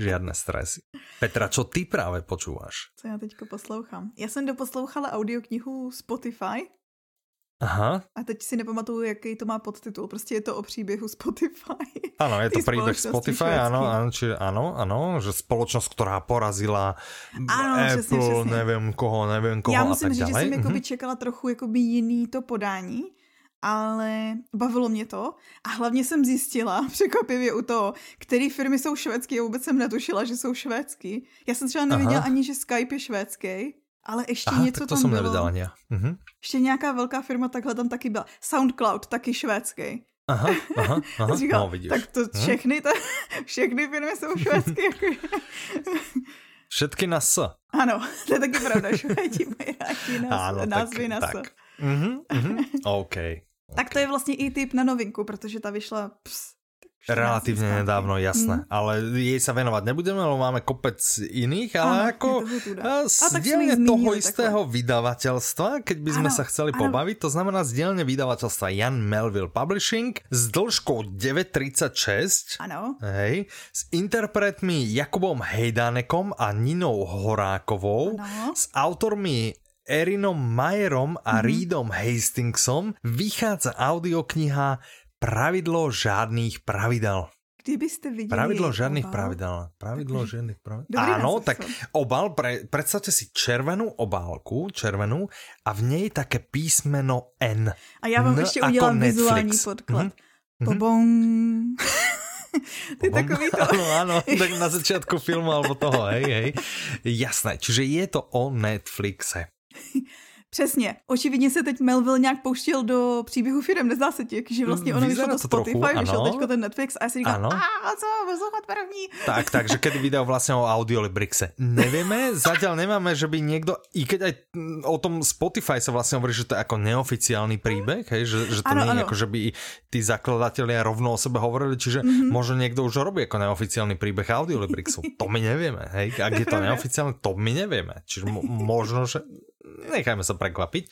žiadne stresy. Petra, čo ty práve počúvaš? Co já teďko poslouchám? Já jsem doposlouchala audioknihu Spotify, Aha. A teď si nepamatuju, jaký to má podtitul. Prostě je to o příběhu Spotify. Ano, je to příběh Spotify, ano, ano, či, ano, ano, že společnost, která porazila ano, Apple, přesně, přesně. nevím koho, nevím koho Já musím a tak říct, dále. že jsem mm-hmm. čekala trochu jakoby jiný to podání, ale bavilo mě to a hlavně jsem zjistila [LAUGHS] překvapivě u toho, které firmy jsou švédské a vůbec jsem netušila, že jsou švédský. Já jsem třeba nevěděla Aha. ani, že Skype je švédský ale ještě Aha, něco tak to tam jsem bylo. nevěděla, Mhm. Ještě nějaká velká firma takhle tam taky byla. SoundCloud, taky švédský. Aha, aha, [LAUGHS] aha. Říkal, no, vidíš. Tak to hm? všechny, to, [LAUGHS] všechny filmy jsou švédsky. Jako... [LAUGHS] Všetky na S. Ano, to je taky pravda, švédi mají rádi ano, názvy tak, na S. Tak. Mm-hmm, mm-hmm, OK. Tak to je vlastně i typ na novinku, protože ta vyšla ps, Relatívne nedávno, jasné. Mm. Ale jej sa venovať nebudeme, lebo máme kopec iných, ale ano, ako toho istého takhle. vydavateľstva, keď by sme ano, sa chceli ano. pobaviť, to znamená zdieľne vydavateľstva Jan Melville Publishing s dĺžkou 936. Ano. Hej, s interpretmi Jakubom Hejdánekom a Ninou Horákovou, ano. s autormi Erinom Majerom a mm. Reedom Hastingsom vychádza audiokniha pravidlo žádných pravidel. Kdybyste viděli Pravidlo žádných obal. pravidel. Pravidlo Takový... žádných pravidel. Dobrý Áno, tak obal, pre, predstavte si červenú obálku, červenú, a v nej také písmeno N. A já vám N ještě udělám Netflix. vizuální podklad. Mm-hmm. Pobong. [LAUGHS] Ty takový to... [LAUGHS] Áno, áno, tak na začiatku filmu alebo toho, hej, hej. Jasné, čiže je to o Netflixe. [LAUGHS] Přesně. Očividně se teď Melville nějak pouštěl do příběhu firm, nezdá se ti, že vlastně ono vyšlo do Spotify, trochu, vyšel teď ten Netflix a já si říkám, a co, poslouchat první. Tak, takže kedy vydal vlastně o Audiolibrixe. Nevíme, zatím nemáme, že by někdo, i keď aj o tom Spotify se vlastně hovorí, že to je jako neoficiální příběh, hej, že, že to ano, není jako, že by ty zakladatelia rovno o sebe hovorili, čiže mm -hmm. možno někdo už robí jako neoficiální příběh Audiolibrixu. To my nevíme, hej, ak je to neoficiálne, to my nevíme. Čiže možno, že nechajme sa prekvapiť.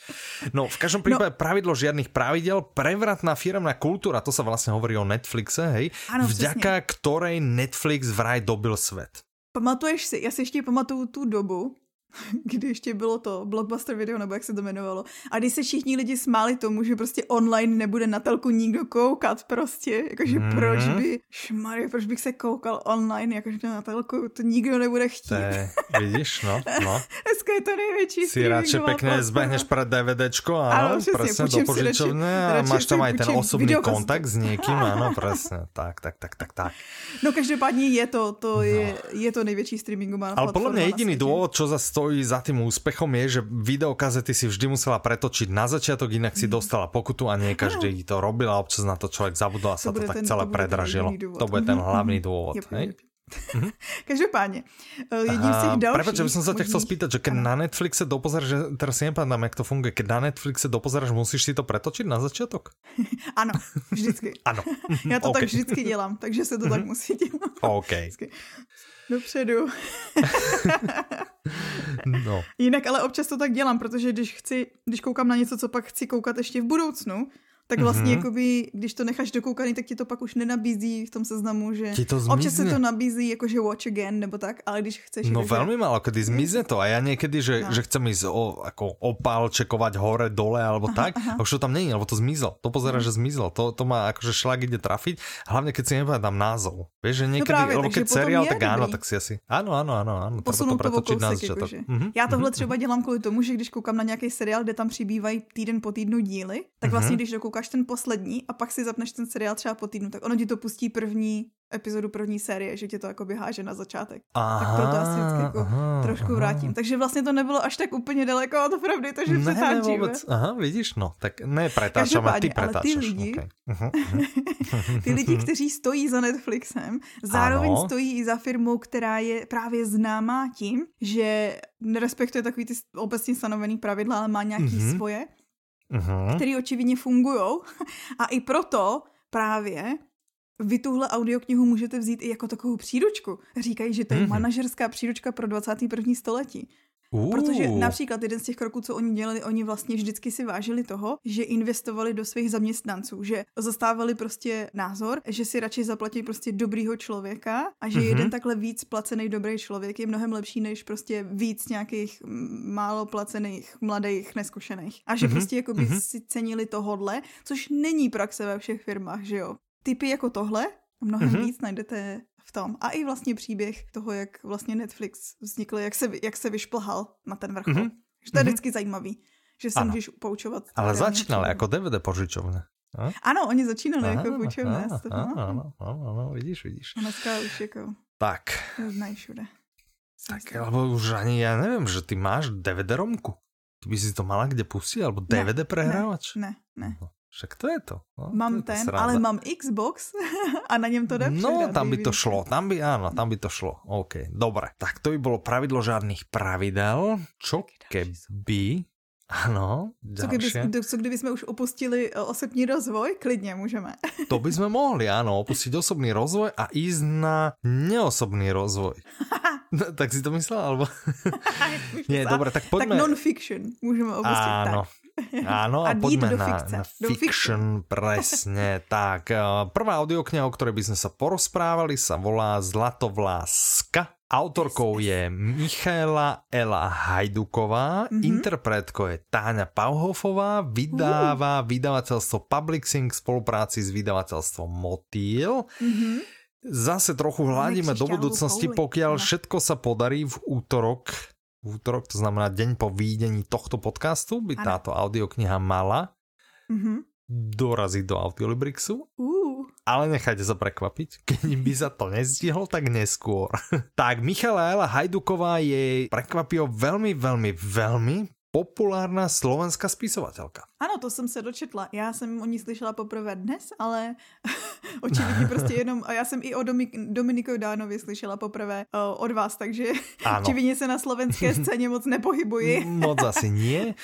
No, v každom prípade no. pravidlo žiadnych pravidel, prevratná firmná kultúra, to sa vlastne hovorí o Netflixe, hej, ano, vďaka přesně. ktorej Netflix vraj dobil svet. Pamatuješ si, já si ještě pamatuju tu dobu, [LAUGHS] kdy ještě bylo to blockbuster video, nebo jak se to jmenovalo. A když se všichni lidi smáli tomu, že prostě online nebude na telku nikdo koukat prostě, jakože mm. proč by, šmary, proč bych se koukal online, jakože na telku, to nikdo nebude chtít. Te, [LAUGHS] vidíš, no, no. Dneska je to největší Si radši pěkně zbehneš pro DVDčko, ano, přesně, do požičovny a máš tam aj ten osobný kontakt s někým, [LAUGHS] ano, přesně, tak, tak, tak, tak, tak. No každopádně je to, to je, no. je to největší streamingová Ale podle mě jediný důvod, čo za to stojí za tým úspechom je, že videokazety si vždy musela pretočiť na začiatok, inak si mhm. dostala pokutu a nie každý to robil a občas na to člověk zabudol a sa to, to tak ten, celé to predražilo. To bude ten hlavný dôvod. Jep, hej? Mm-hmm. [LAUGHS] Každopádně, eh, jedním z těch dalších... Prepač, by som sa ťa chcel spýtať, že keď ano. na Netflixe dopozeráš, že teraz si nepamätám, jak to funguje, keď na Netflixe dopozeráš, musíš si to pretočiť na začiatok? [LAUGHS] ano, vždycky. ano. [LAUGHS] Já to okay. tak vždycky dělám, takže se to tak mhm. musí dělat. OK. Vždycky. Dopředu. [LAUGHS] no. Jinak ale občas to tak dělám, protože když chci, když koukám na něco, co pak chci koukat ještě v budoucnu, tak vlastně mm-hmm. jakoby, když to necháš dokoukaný, tak ti to pak už nenabízí v tom seznamu, že ti to občas se to nabízí jakože watch again nebo tak, ale když chceš... No jakože... veľmi málo, kedy zmizne to a ja niekedy, že, no. že chcem ísť o, ako opálčekovať hore, dole alebo aha, tak, aha. a už to tam není, alebo to zmizlo. To pozera, mm. že zmizlo. To, to má akože šlak ide trafiť, hlavne keď si nepamätám názov. Vieš, že niekedy, no právě, lebo keď seriál, tak áno, tak si asi... Áno, áno, áno, áno. Posunout to kousek, na začiatok. Mm-hmm. Já tohle mhm. třeba dělám kvůli tomu, že když koukám na nějaký seriál, kde tam přibývají týden po týdnu díly, tak vlastně, mm-hmm. když dokoukáš ten poslední, a pak si zapneš ten seriál třeba po týdnu, tak ono ti to pustí první epizodu první série, že tě to jako běháže na začátek. Aha, tak proto asi vždycky jako aha, trošku aha. vrátím. Takže vlastně to nebylo až tak úplně daleko od pravdy, takže ne, přetáčíme. vůbec. Aha, vidíš, no, tak ne pretáčame, ty pretáčaš. Ale ty lidi, okay. uh-huh, [LAUGHS] uh-huh. ty lidi, kteří stojí za Netflixem, zároveň ano. stojí i za firmou, která je právě známá tím, že nerespektuje takový ty obecně stanovený pravidla, ale má nějaký uh-huh. svoje uh-huh. který očividně fungují. [LAUGHS] A i proto právě vy tuhle audioknihu můžete vzít i jako takovou příručku. Říkají, že to je uh-huh. manažerská příručka pro 21. století. Uh. Protože například jeden z těch kroků, co oni dělali, oni vlastně vždycky si vážili toho, že investovali do svých zaměstnanců, že zastávali prostě názor, že si radši zaplatí prostě dobrýho člověka a že uh-huh. jeden takhle víc placený dobrý člověk je mnohem lepší než prostě víc nějakých málo placených mladých neskušených. A že uh-huh. prostě jako by uh-huh. si cenili tohodle, což není praxe ve všech firmách, že jo. Typy jako tohle mnohem uh-huh. víc najdete v tom. A i vlastně příběh toho, jak vlastně Netflix vznikl, jak se, jak se vyšplhal na ten vrchol. Mm-hmm. Že to je mm-hmm. vždycky zajímavý, že se ano. můžeš poučovat. Ale začínali jako DVD požičovné. A? Ano, oni začínali aha, jako půjčovné. Ano, ano, ano, ano, vidíš, vidíš. A dneska už jako... Tak. Znají všude. Tak, alebo už ani já nevím, že ty máš DVD romku. Ty by si to mala kde pustit, alebo DVD ne, prehrávač? Ne, ne. No. Však to je to. No, mám to ten, ale mám Xbox [LAUGHS] a na něm to jde No, tam by to šlo, tam by, áno, tam by to šlo. OK, dobre. Tak to by bylo pravidlo žádných pravidel. Čo keby... Ano, co kdyby, co kdyby jsme už opustili e, osobní rozvoj? Klidně můžeme. [LAUGHS] to by jsme mohli, ano, opustit osobný rozvoj a ísť na neosobný rozvoj. No, [LAUGHS] tak si to myslel, alebo? Nie, dobre, tak poďme. Tak non-fiction můžeme opustit. Áno, tak. [LAUGHS] Áno, a, a poďme na, na fiction, presne [LAUGHS] tak. Eh, prvá audiokniha, o ktorej by sme sa porozprávali, sa volá Zlatovláska. Autorkou je Michaela Ela Hajduková, mm-hmm. interpretkou je Táňa Pauhofová, vydáva uh. vydavateľstvo Publixing v spolupráci s vydavateľstvom Motýl. Mm-hmm. Zase trochu hľadíme do budúcnosti, pokiaľ všetko sa podarí v útorok v útorok, to znamená deň po výdení tohto podcastu, by ano. táto audiokniha mala mm-hmm. doraziť do Audiolibrixu. Uh. Ale nechajte sa prekvapiť, keď by sa to nezdihlo, tak neskôr. [LAUGHS] tak Michala Hajduková je prekvapivo veľmi, veľmi, veľmi populárna slovenská spisovateľka. Ano, to jsem se dočetla. Já jsem o ní slyšela poprvé dnes, ale [LAUGHS] očividně prostě [LAUGHS] jenom, a já jsem i o Domik, Dominiku Dánovi slyšela poprvé uh, od vás, takže ano. očividně se na slovenské [LAUGHS] scéně moc nepohybuji. moc asi nie.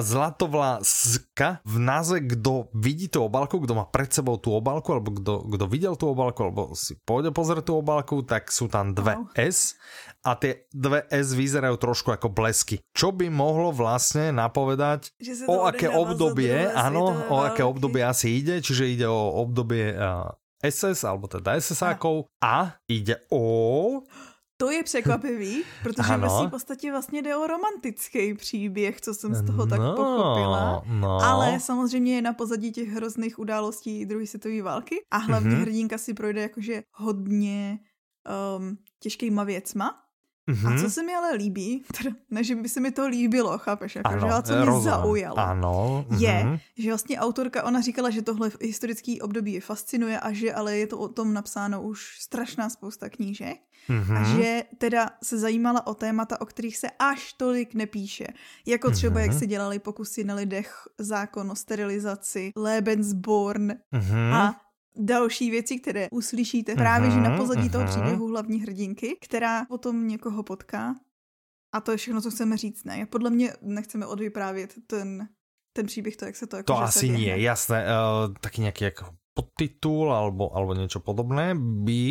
Zlatovláska v názve, kdo vidí tu obalku, kdo má před sebou tu obalku, alebo kdo, kdo viděl tu obalku, alebo si pôjde pozrieť tu obalku, tak jsou tam dve wow. S a tie dve S vyzerajú trošku ako blesky. Čo by mohlo vlastne napovedať, o aké obdobie, áno, o aké obdobie asi ide, čiže ide o obdobie uh, SS, alebo teda SSákov a ide o... To je překvapivý, protože ano. v podstatě vlastně jde o romantický příběh, co jsem z toho tak no, pochopila. No. Ale samozřejmě je na pozadí těch hrozných událostí druhé světové války a hlavně mm-hmm. hrdinka si projde jakože hodně um, těžkýma věcma. Mm-hmm. A co mhm. se mi ale líbí, [LAUGHS] teda, ne, že by se mi to líbilo, chápeš, jako, ano, že, co mě rozum. zaujalo, ano, mm-hmm. je, že vlastně autorka, ona říkala, že tohle historický období je fascinuje a že ale je to o tom napsáno už strašná spousta knížek mm-hmm. a že teda se zajímala o témata, o kterých se až tolik nepíše. Jako třeba, mm-hmm. jak se dělali pokusy na lidech, zákon o sterilizaci, Lebensborn mm-hmm. a další věci, které uslyšíte právě, že na mhm, pozadí toho mhm. příběhu hlavní hrdinky, která potom někoho potká. A to je všechno, co chceme říct, ne? Podle mě nechceme odvyprávět ten, ten příběh, to, jak se to jako, To asi nie, jasné. Uh, taky nějaký jako podtitul alebo, alebo niečo podobné, by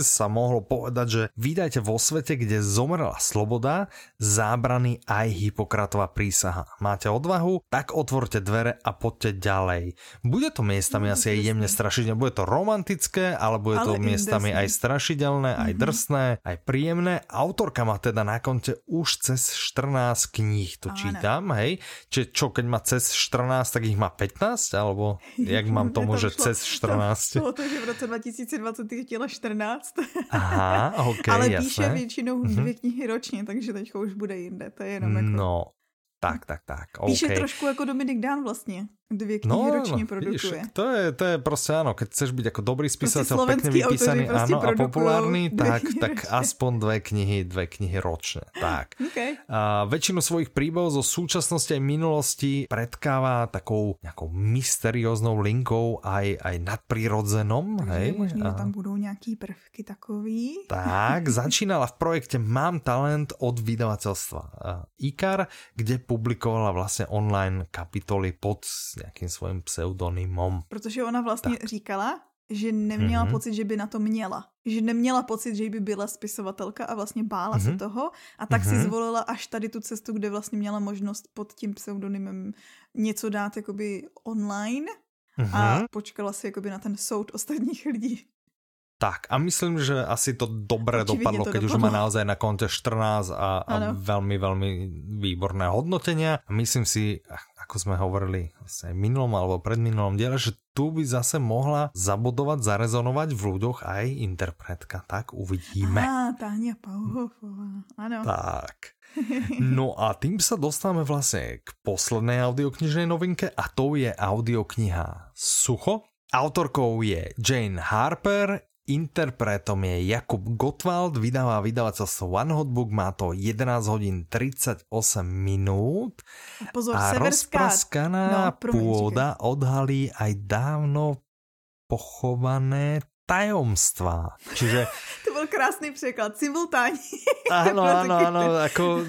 sa mohlo povedať, že vydajte vo svete, kde zomrela sloboda, zábrany aj Hipokratová prísaha. Máte odvahu? Tak otvorte dvere a poďte ďalej. Bude to miestami no, asi aj jemne strašidelné, bude to romantické, ale bude to ale miestami aj strašidelné, aj mhm. drsné, aj príjemné. Autorka má teda na konte už cez 14 kníh, to čítam, hej? Čiže čo, keď má cez 14, tak ich má 15? Alebo jak mám [LAUGHS] tomu, že cez 14. Bylo to, že v roce 2020 chtěla 14. Aha, [LAUGHS] ok, Ale jasné. píše většinou dvě mhm. knihy ročně, takže teďka už bude jinde. To je jenom jako... No, tak, tak, tak. Píše okay. trošku jako Dominik Dán vlastně. Dvě knihy no, ročně no, produkuje. Vidíš, to je, to je prostě ano, keď chceš být jako dobrý spisatel, prostě pekne vypísaný prostě ano, a populárny, tak, tak aspoň dve knihy, dve knihy ročně. Tak. Okay. A väčšinu svojich príbehov zo súčasnosti aj minulosti predkáva takou nejakou mysterióznou linkou aj, aj nadprirodzenom. Takže hej? možná, tam budou nějaký prvky takový. Tak, [LAUGHS] začínala v projekte Mám talent od vydavateľstva IKAR, kde publikovala vlastně online kapitoly pod nějakým svým pseudonymom. Protože ona vlastně tak. říkala, že neměla mm-hmm. pocit, že by na to měla. Že neměla pocit, že by byla spisovatelka a vlastně bála mm-hmm. se mhm. toho a tak mm-hmm. si mhm. zvolila až tady tu cestu, kde vlastně měla možnost pod tím pseudonymem něco dát jakoby online mm-hmm. a mhm. počkala si jakoby na ten soud ostatních lidí. Tak a myslím, že asi to dobre Očividne dopadlo, to keď dopadlo. už má naozaj na konte 14 a, a veľmi, veľmi výborné hodnotenia. Myslím si, ako sme hovorili v minulom alebo predminulom diele, že tu by zase mohla zabodovať, zarezonovať v ľuďoch aj interpretka. Tak uvidíme. Á, Táňa Pauhofová, áno. Tak. No a tým sa dostávame vlastne k poslednej audioknižnej novinke a to je audiokniha Sucho. Autorkou je Jane Harper, interpretom je Jakub Gottwald, vydává vydavateľstvo One Hotbook, má to 11 hodín 38 minút. Pozor, a rozpraskaná no, pôda odhalí aj dávno pochované tajomstva. Čiže... [LAUGHS] to byl krásný překlad, simultánní. Áno, áno, áno, ako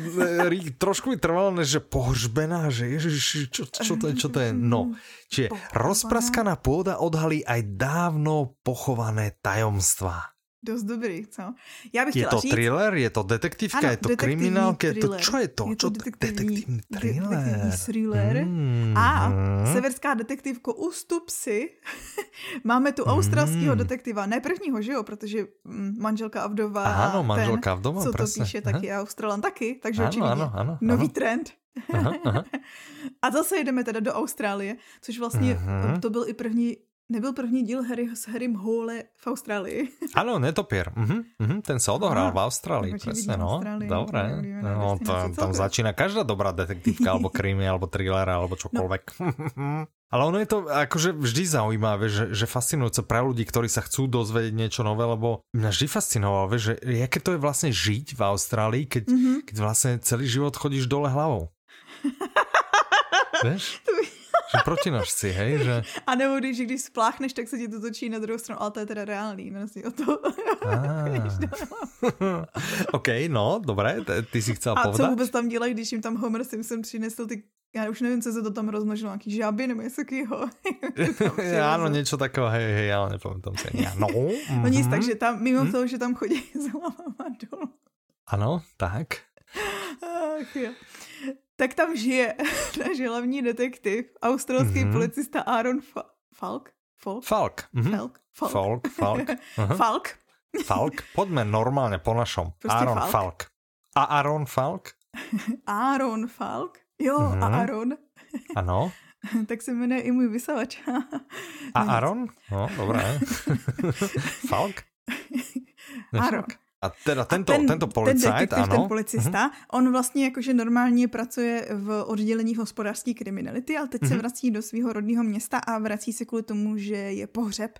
e, trošku mi trvalo, než že pohřbená, že ježiš, čo, čo, to je, čo to je? No, čiže rozpraskaná pôda odhalí aj dávno pochované tajomstva. Dost dobrý, co? Já bych je to říct... thriller, je to detektivka, ano, je to kriminálka, je to, čo je to? Je to detektivní, detektivní thriller. Detektivní thriller. Mm, a severská detektivko, ustup si. [LAUGHS] Máme tu australského mm. detektiva, ne prvního, že jo, protože mm, manželka a vdova ano, manželka a vdova, co presne. to píše, taky je Australan taky, takže ano, očividně ano, ano, nový ano. trend. Aha, aha. [LAUGHS] a zase jdeme teda do Austrálie, což vlastně uh-huh. to byl i první Nebyl první díl Harry s Harrym Hole v Austrálii. [LAUGHS] Ano, Netopier. Uh-huh, uh-huh, ten se odohrál v Austrálii, přesně, no. Dobré. No, to, tam začíná každá dobrá detektivka, [LAUGHS] alebo krimi, alebo thriller, alebo čokoľvek. No. [LAUGHS] Ale ono je to akože vždy zaujímavé, že, že fascinujúce pre ľudí, ktorí sa chcú dozvedieť niečo nové, lebo mňa vždy fascinovalo, že jaké to je vlastne žiť v Austrálii, keď, mm-hmm. keď vlastne celý život chodíš dole hlavou. Vieš? Že protinožci, hej? Že... A nebo když, když spláchneš, tak se ti to točí na druhou stranu, ale to je teda reálný, vlastně o to. [LAUGHS] [LAUGHS] OK, no, dobré, ty si chcel A povedat. co vůbec tam dělají, když jim tam Homer Simpson přinesl ty já už nevím, co se to tam rozmnožilo, nějaký žáby nebo něco takového. [LAUGHS] Áno, něco takového, hej, hej, ale nepamätám si. Ja, no, mm-hmm. no nic, takže tam, mimo mm-hmm. toho, že tam chodí za lavama dolů. Ano, tak. Ach, jo tak tam žije [LAUGHS] náš hlavní detektiv, australský mm-hmm. policista Aaron Fa- Falk? Falk? Falk. Mm-hmm. Falk? Falk. Falk. Falk. [LAUGHS] Uh-huh. Falk. Falk. Pojďme normálně po našom. Prostě Aaron Falk. Falk. A Aaron Falk? [LAUGHS] Aaron Falk? Jo, mm-hmm. a mhm. Aaron. Ano. tak se jmenuje i můj vysavač. a Aaron? No, dobré. Falk? Aaron. A teda tento, a ten, tento policajt, ten ano. ten policista, uh-huh. on vlastně jakože normálně pracuje v oddělení hospodářské kriminality, ale teď uh-huh. se mhm. vrací do svého rodného města a vrací se kvůli tomu, že je pohřeb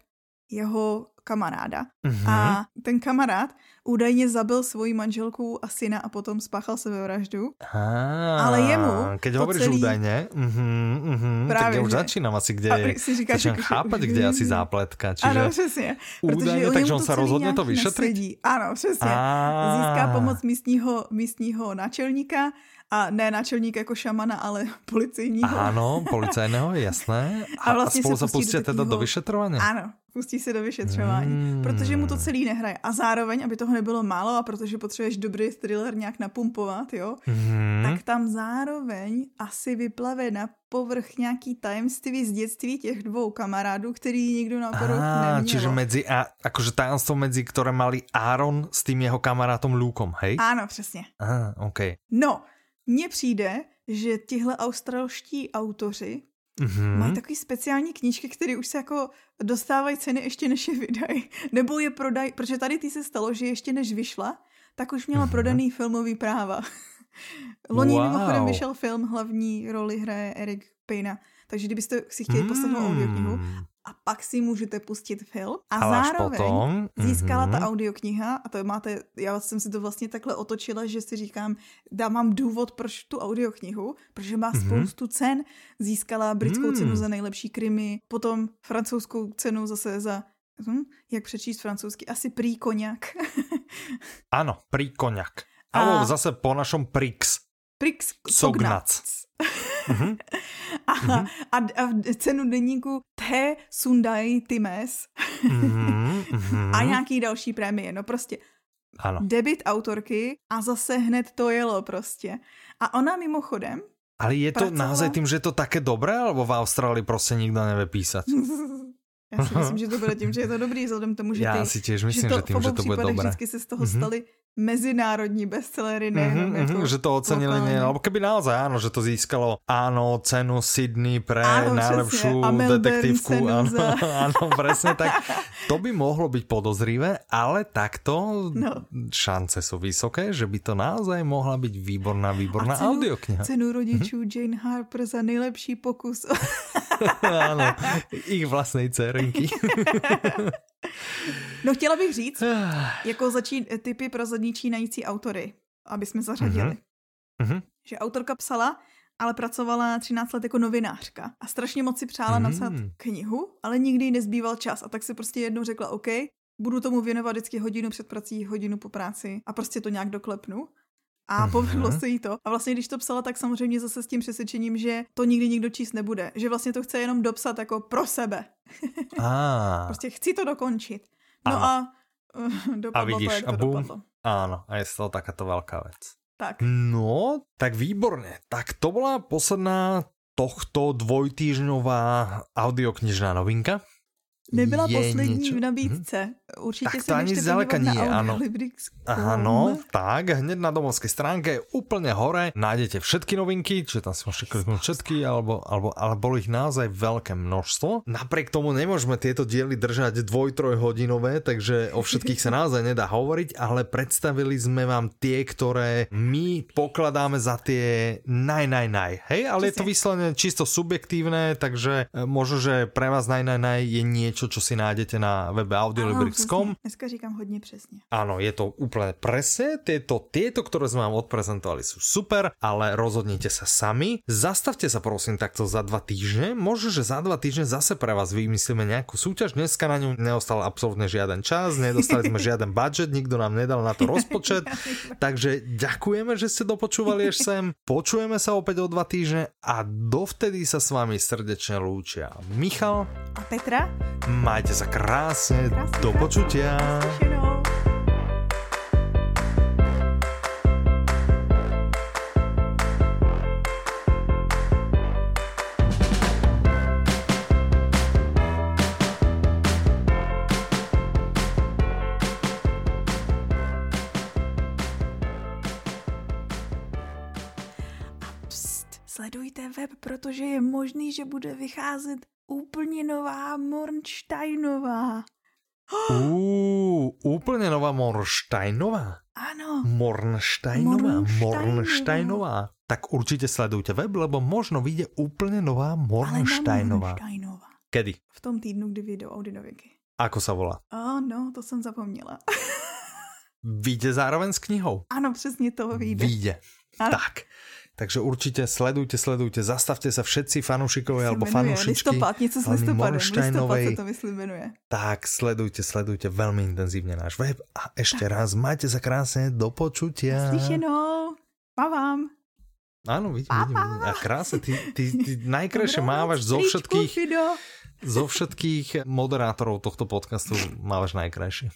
jeho kamaráda. Uh-huh. A ten kamarád údajně zabil svoji manželku a syna a potom spáchal sebevraždu. Ah, ale jemu Keď hovoríš celý... údajně, uh-huh, uh-huh, Právě, tak já už že? začínám asi, kde je, si říkáš, začínám že... chápat, kde je asi zápletka. Čiže ano, přesně. Údajně, takže on se rozhodne to vyšetřit? Ano, přesně. Ah. Získá pomoc místního, místního náčelníka a ne náčelník jako šamana, ale [LAUGHS] policejního. Ano, policejného, jasné. A, a vlastně a spolu se pustí do teda do vyšetrování? Ano, pustí se do vyšetřování, hmm. protože mu to celý nehraje. A zároveň, aby toho nebylo málo a protože potřebuješ dobrý thriller nějak napumpovat, jo, hmm. tak tam zároveň asi vyplave na povrch nějaký tajemství z dětství těch dvou kamarádů, který nikdo na neměl. Čiže mezi, a, akože tajemstvo mezi, které mali Aaron s tím jeho kamarátom Lukom, hej? Ano, přesně. Aha, OK. No, mně přijde, že tihle australští autoři Mm-hmm. Mají takový speciální knížky, které už se jako dostávají ceny ještě než je vydají. Nebo je prodají, protože tady ty se stalo, že ještě než vyšla, tak už měla mm-hmm. prodaný filmový práva. [LAUGHS] Loni wow. mimochodem vyšel film, hlavní roli hraje Eric Payna. Takže kdybyste si chtěli poslechnout mm. audioknihu a pak si můžete pustit film a Ale zároveň potom, získala mm-hmm. ta mhm. audiokniha a to máte, já jsem si to vlastně takhle otočila, že si říkám, dám vám důvod, proč tu audioknihu, protože má mm-hmm. spoustu cen, získala britskou mm. cenu za nejlepší krimi, potom francouzskou cenu zase za hm, jak přečíst francouzsky, asi prý koněk. [LAUGHS] ano, prý koněk. Alebo zase po našom Prix. Prix Cognac. Mm-hmm. [LAUGHS] a, mm-hmm. a, a cenu deníku T Sundai Times mm-hmm. [LAUGHS] a nějaký další prémie, no prostě ano. debit autorky a zase hned to jelo prostě. A ona mimochodem ale je to pracovala... naozaj tím, že je to také dobré, alebo v Austrálii prostě nikdo nevie písať? [LAUGHS] Já si myslím, že to bude tím, že je to dobrý, vzhledem tomu, že ty, Já si těž myslím, že, to, že tím, že to bude dobré. vždycky se z toho mm-hmm. staly mezinárodní bestsellery, nejenom mm-hmm, jako Že to ocenili, nie, alebo keby naozaj áno, že to získalo áno, cenu Sydney pre áno, najlepšiu detektívku. Áno, za... [LAUGHS] áno, presne tak. To by mohlo byť podozrivé, ale takto no. šance sú vysoké, že by to naozaj mohla byť výborná, výborná cenu, audiokniha. Cenu rodičů mm-hmm. Jane Harper za nejlepší pokus. áno, [LAUGHS] ich vlastnej dcerenky. [LAUGHS] No chtěla bych říct, jako začín, typy pro začínající autory, aby jsme zařadili. Mm-hmm. Že autorka psala, ale pracovala 13 let jako novinářka a strašně moc si přála mm. napsat knihu, ale nikdy jí nezbýval čas a tak si prostě jednou řekla, OK, budu tomu věnovat vždycky hodinu před prací, hodinu po práci a prostě to nějak doklepnu. A povedlo se jí to. A vlastně, když to psala, tak samozřejmě zase s tím přesvědčením, že to nikdy nikdo číst nebude. Že vlastně to chce jenom dopsat jako pro sebe. [LAUGHS] Ah. prostě chci to dokončit. No a uh, dopadlo a vidíš, to, jak to a boom. dopadlo. Áno, a je to takáto veľká vec. Tak. No, tak výborne. Tak to bola posledná tohto dvojtýždňová audioknižná novinka. Nebyla je poslední niečo... v nabídce. Určitě tak to ani zdaleka nie, áno. Áno, tak, hneď na domovskej stránke úplne hore nájdete všetky novinky, čiže tam si môžete kliknúť všetky, alebo, alebo, ale bolo ich naozaj veľké množstvo. Napriek tomu nemôžeme tieto diely držať dvoj, troj hodinové, takže o všetkých sa [LAUGHS] naozaj nedá hovoriť, ale predstavili sme vám tie, ktoré my pokladáme za tie naj, naj, naj. Hej, ale Přesně. je to vyslovene čisto subjektívne, takže e, možno, že pre vás naj, naj, naj je niečo, čo si nájdete na webe audiolibrix.com. Dneska říkám hodně přesně. Áno, je to úplne presne. Tieto, tieto, ktoré sme vám odprezentovali sú super, ale rozhodnite sa sami. Zastavte sa prosím takto za dva týždne. Možno, že za dva týždne zase pre vás vymyslíme nejakú súťaž. Dneska na ňu neostal absolútne žiaden čas, nedostali sme [LAUGHS] žiaden budget, nikto nám nedal na to rozpočet. [LAUGHS] Takže ďakujeme, že ste dopočúvali až sem. Počujeme sa opäť o dva týždne a dovtedy sa s vami srdečne lúčia Michal a Petra. Majte sa krásne, krásne do počutia. sledujte web, protože je možný, že bude vycházet úplně nová Mornsteinová. Uh, úplně nová Mornsteinová? Ano. Mornsteinová, Mornsteinová. Tak určitě sledujte web, lebo možno vyjde úplně nová Mornsteinová. Mornsteinová. Kedy? V tom týdnu, kdy vyjdou Audi novinky. Ako sa volá? Oh, no, to jsem zapomněla. Vyjde zároveň s knihou? Ano, přesně to vyjde. Vyjde. Ano. Tak. Takže určite sledujte, sledujte, zastavte sa všetci fanúšikovia alebo fanúšičky. Listopad, něco s listopadem, listopad sa to myslím menuje. Tak, sledujte, sledujte veľmi intenzívne náš web a ešte tak. raz majte sa krásne, do počutia. Slyšenou, vám. Áno, vidím, vidím, vidím. A krásne, ty, ty, ty [LAUGHS] najkrajšie mávaš zo všetkých, zo všetkých moderátorov tohto podcastu mávaš najkrajšie.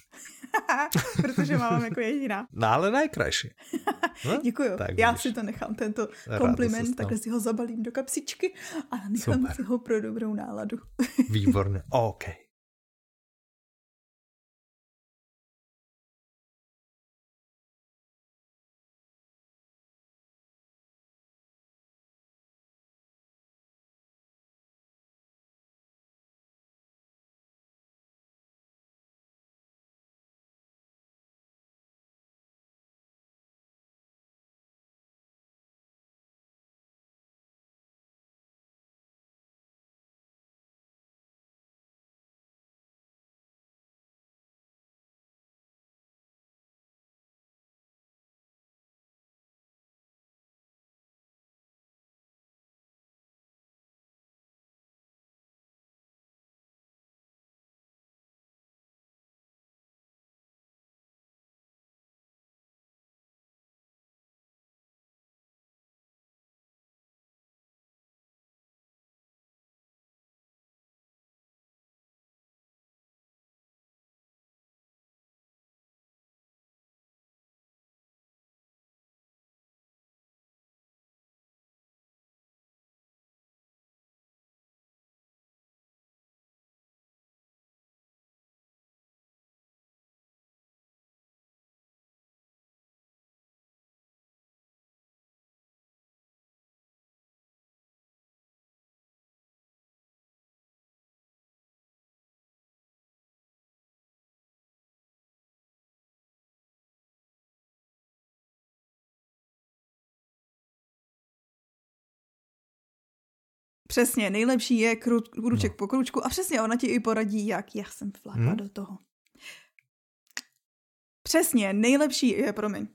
[LAUGHS] Protože mám jako jediná. No ale najkrajší. [LAUGHS] No? Děkuju. Tak Já si to nechám, tento kompliment, takhle si ho zabalím do kapsičky a nechám Super. si ho pro dobrou náladu. Výborně, [LAUGHS] OK. Přesně, nejlepší je kru, kruček no. po kručku a přesně ona ti i poradí, jak já jsem vlákla hmm. do toho. Přesně, nejlepší je, promiň.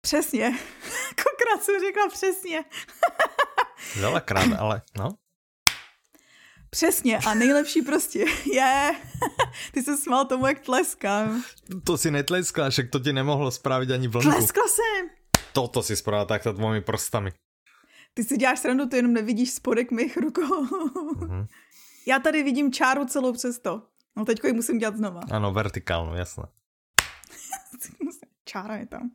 Přesně. [LAUGHS] Kolikrát jsem řekla přesně. Velakrát, ale no. Přesně a nejlepší prostě je, [LAUGHS] ty se smál tomu, jak tleskám. To si netleskla, však to ti nemohlo spravit ani vlnku. Tleskla jsem. Toto si spravila takto dvomi prstami. Ty si děláš srandu, ty jenom nevidíš spodek mých rukou. Mm-hmm. Já tady vidím čáru celou přesto. No teďko ji musím dělat znova. Ano, vertikálnu, jasné. [LAUGHS] Čára je tam.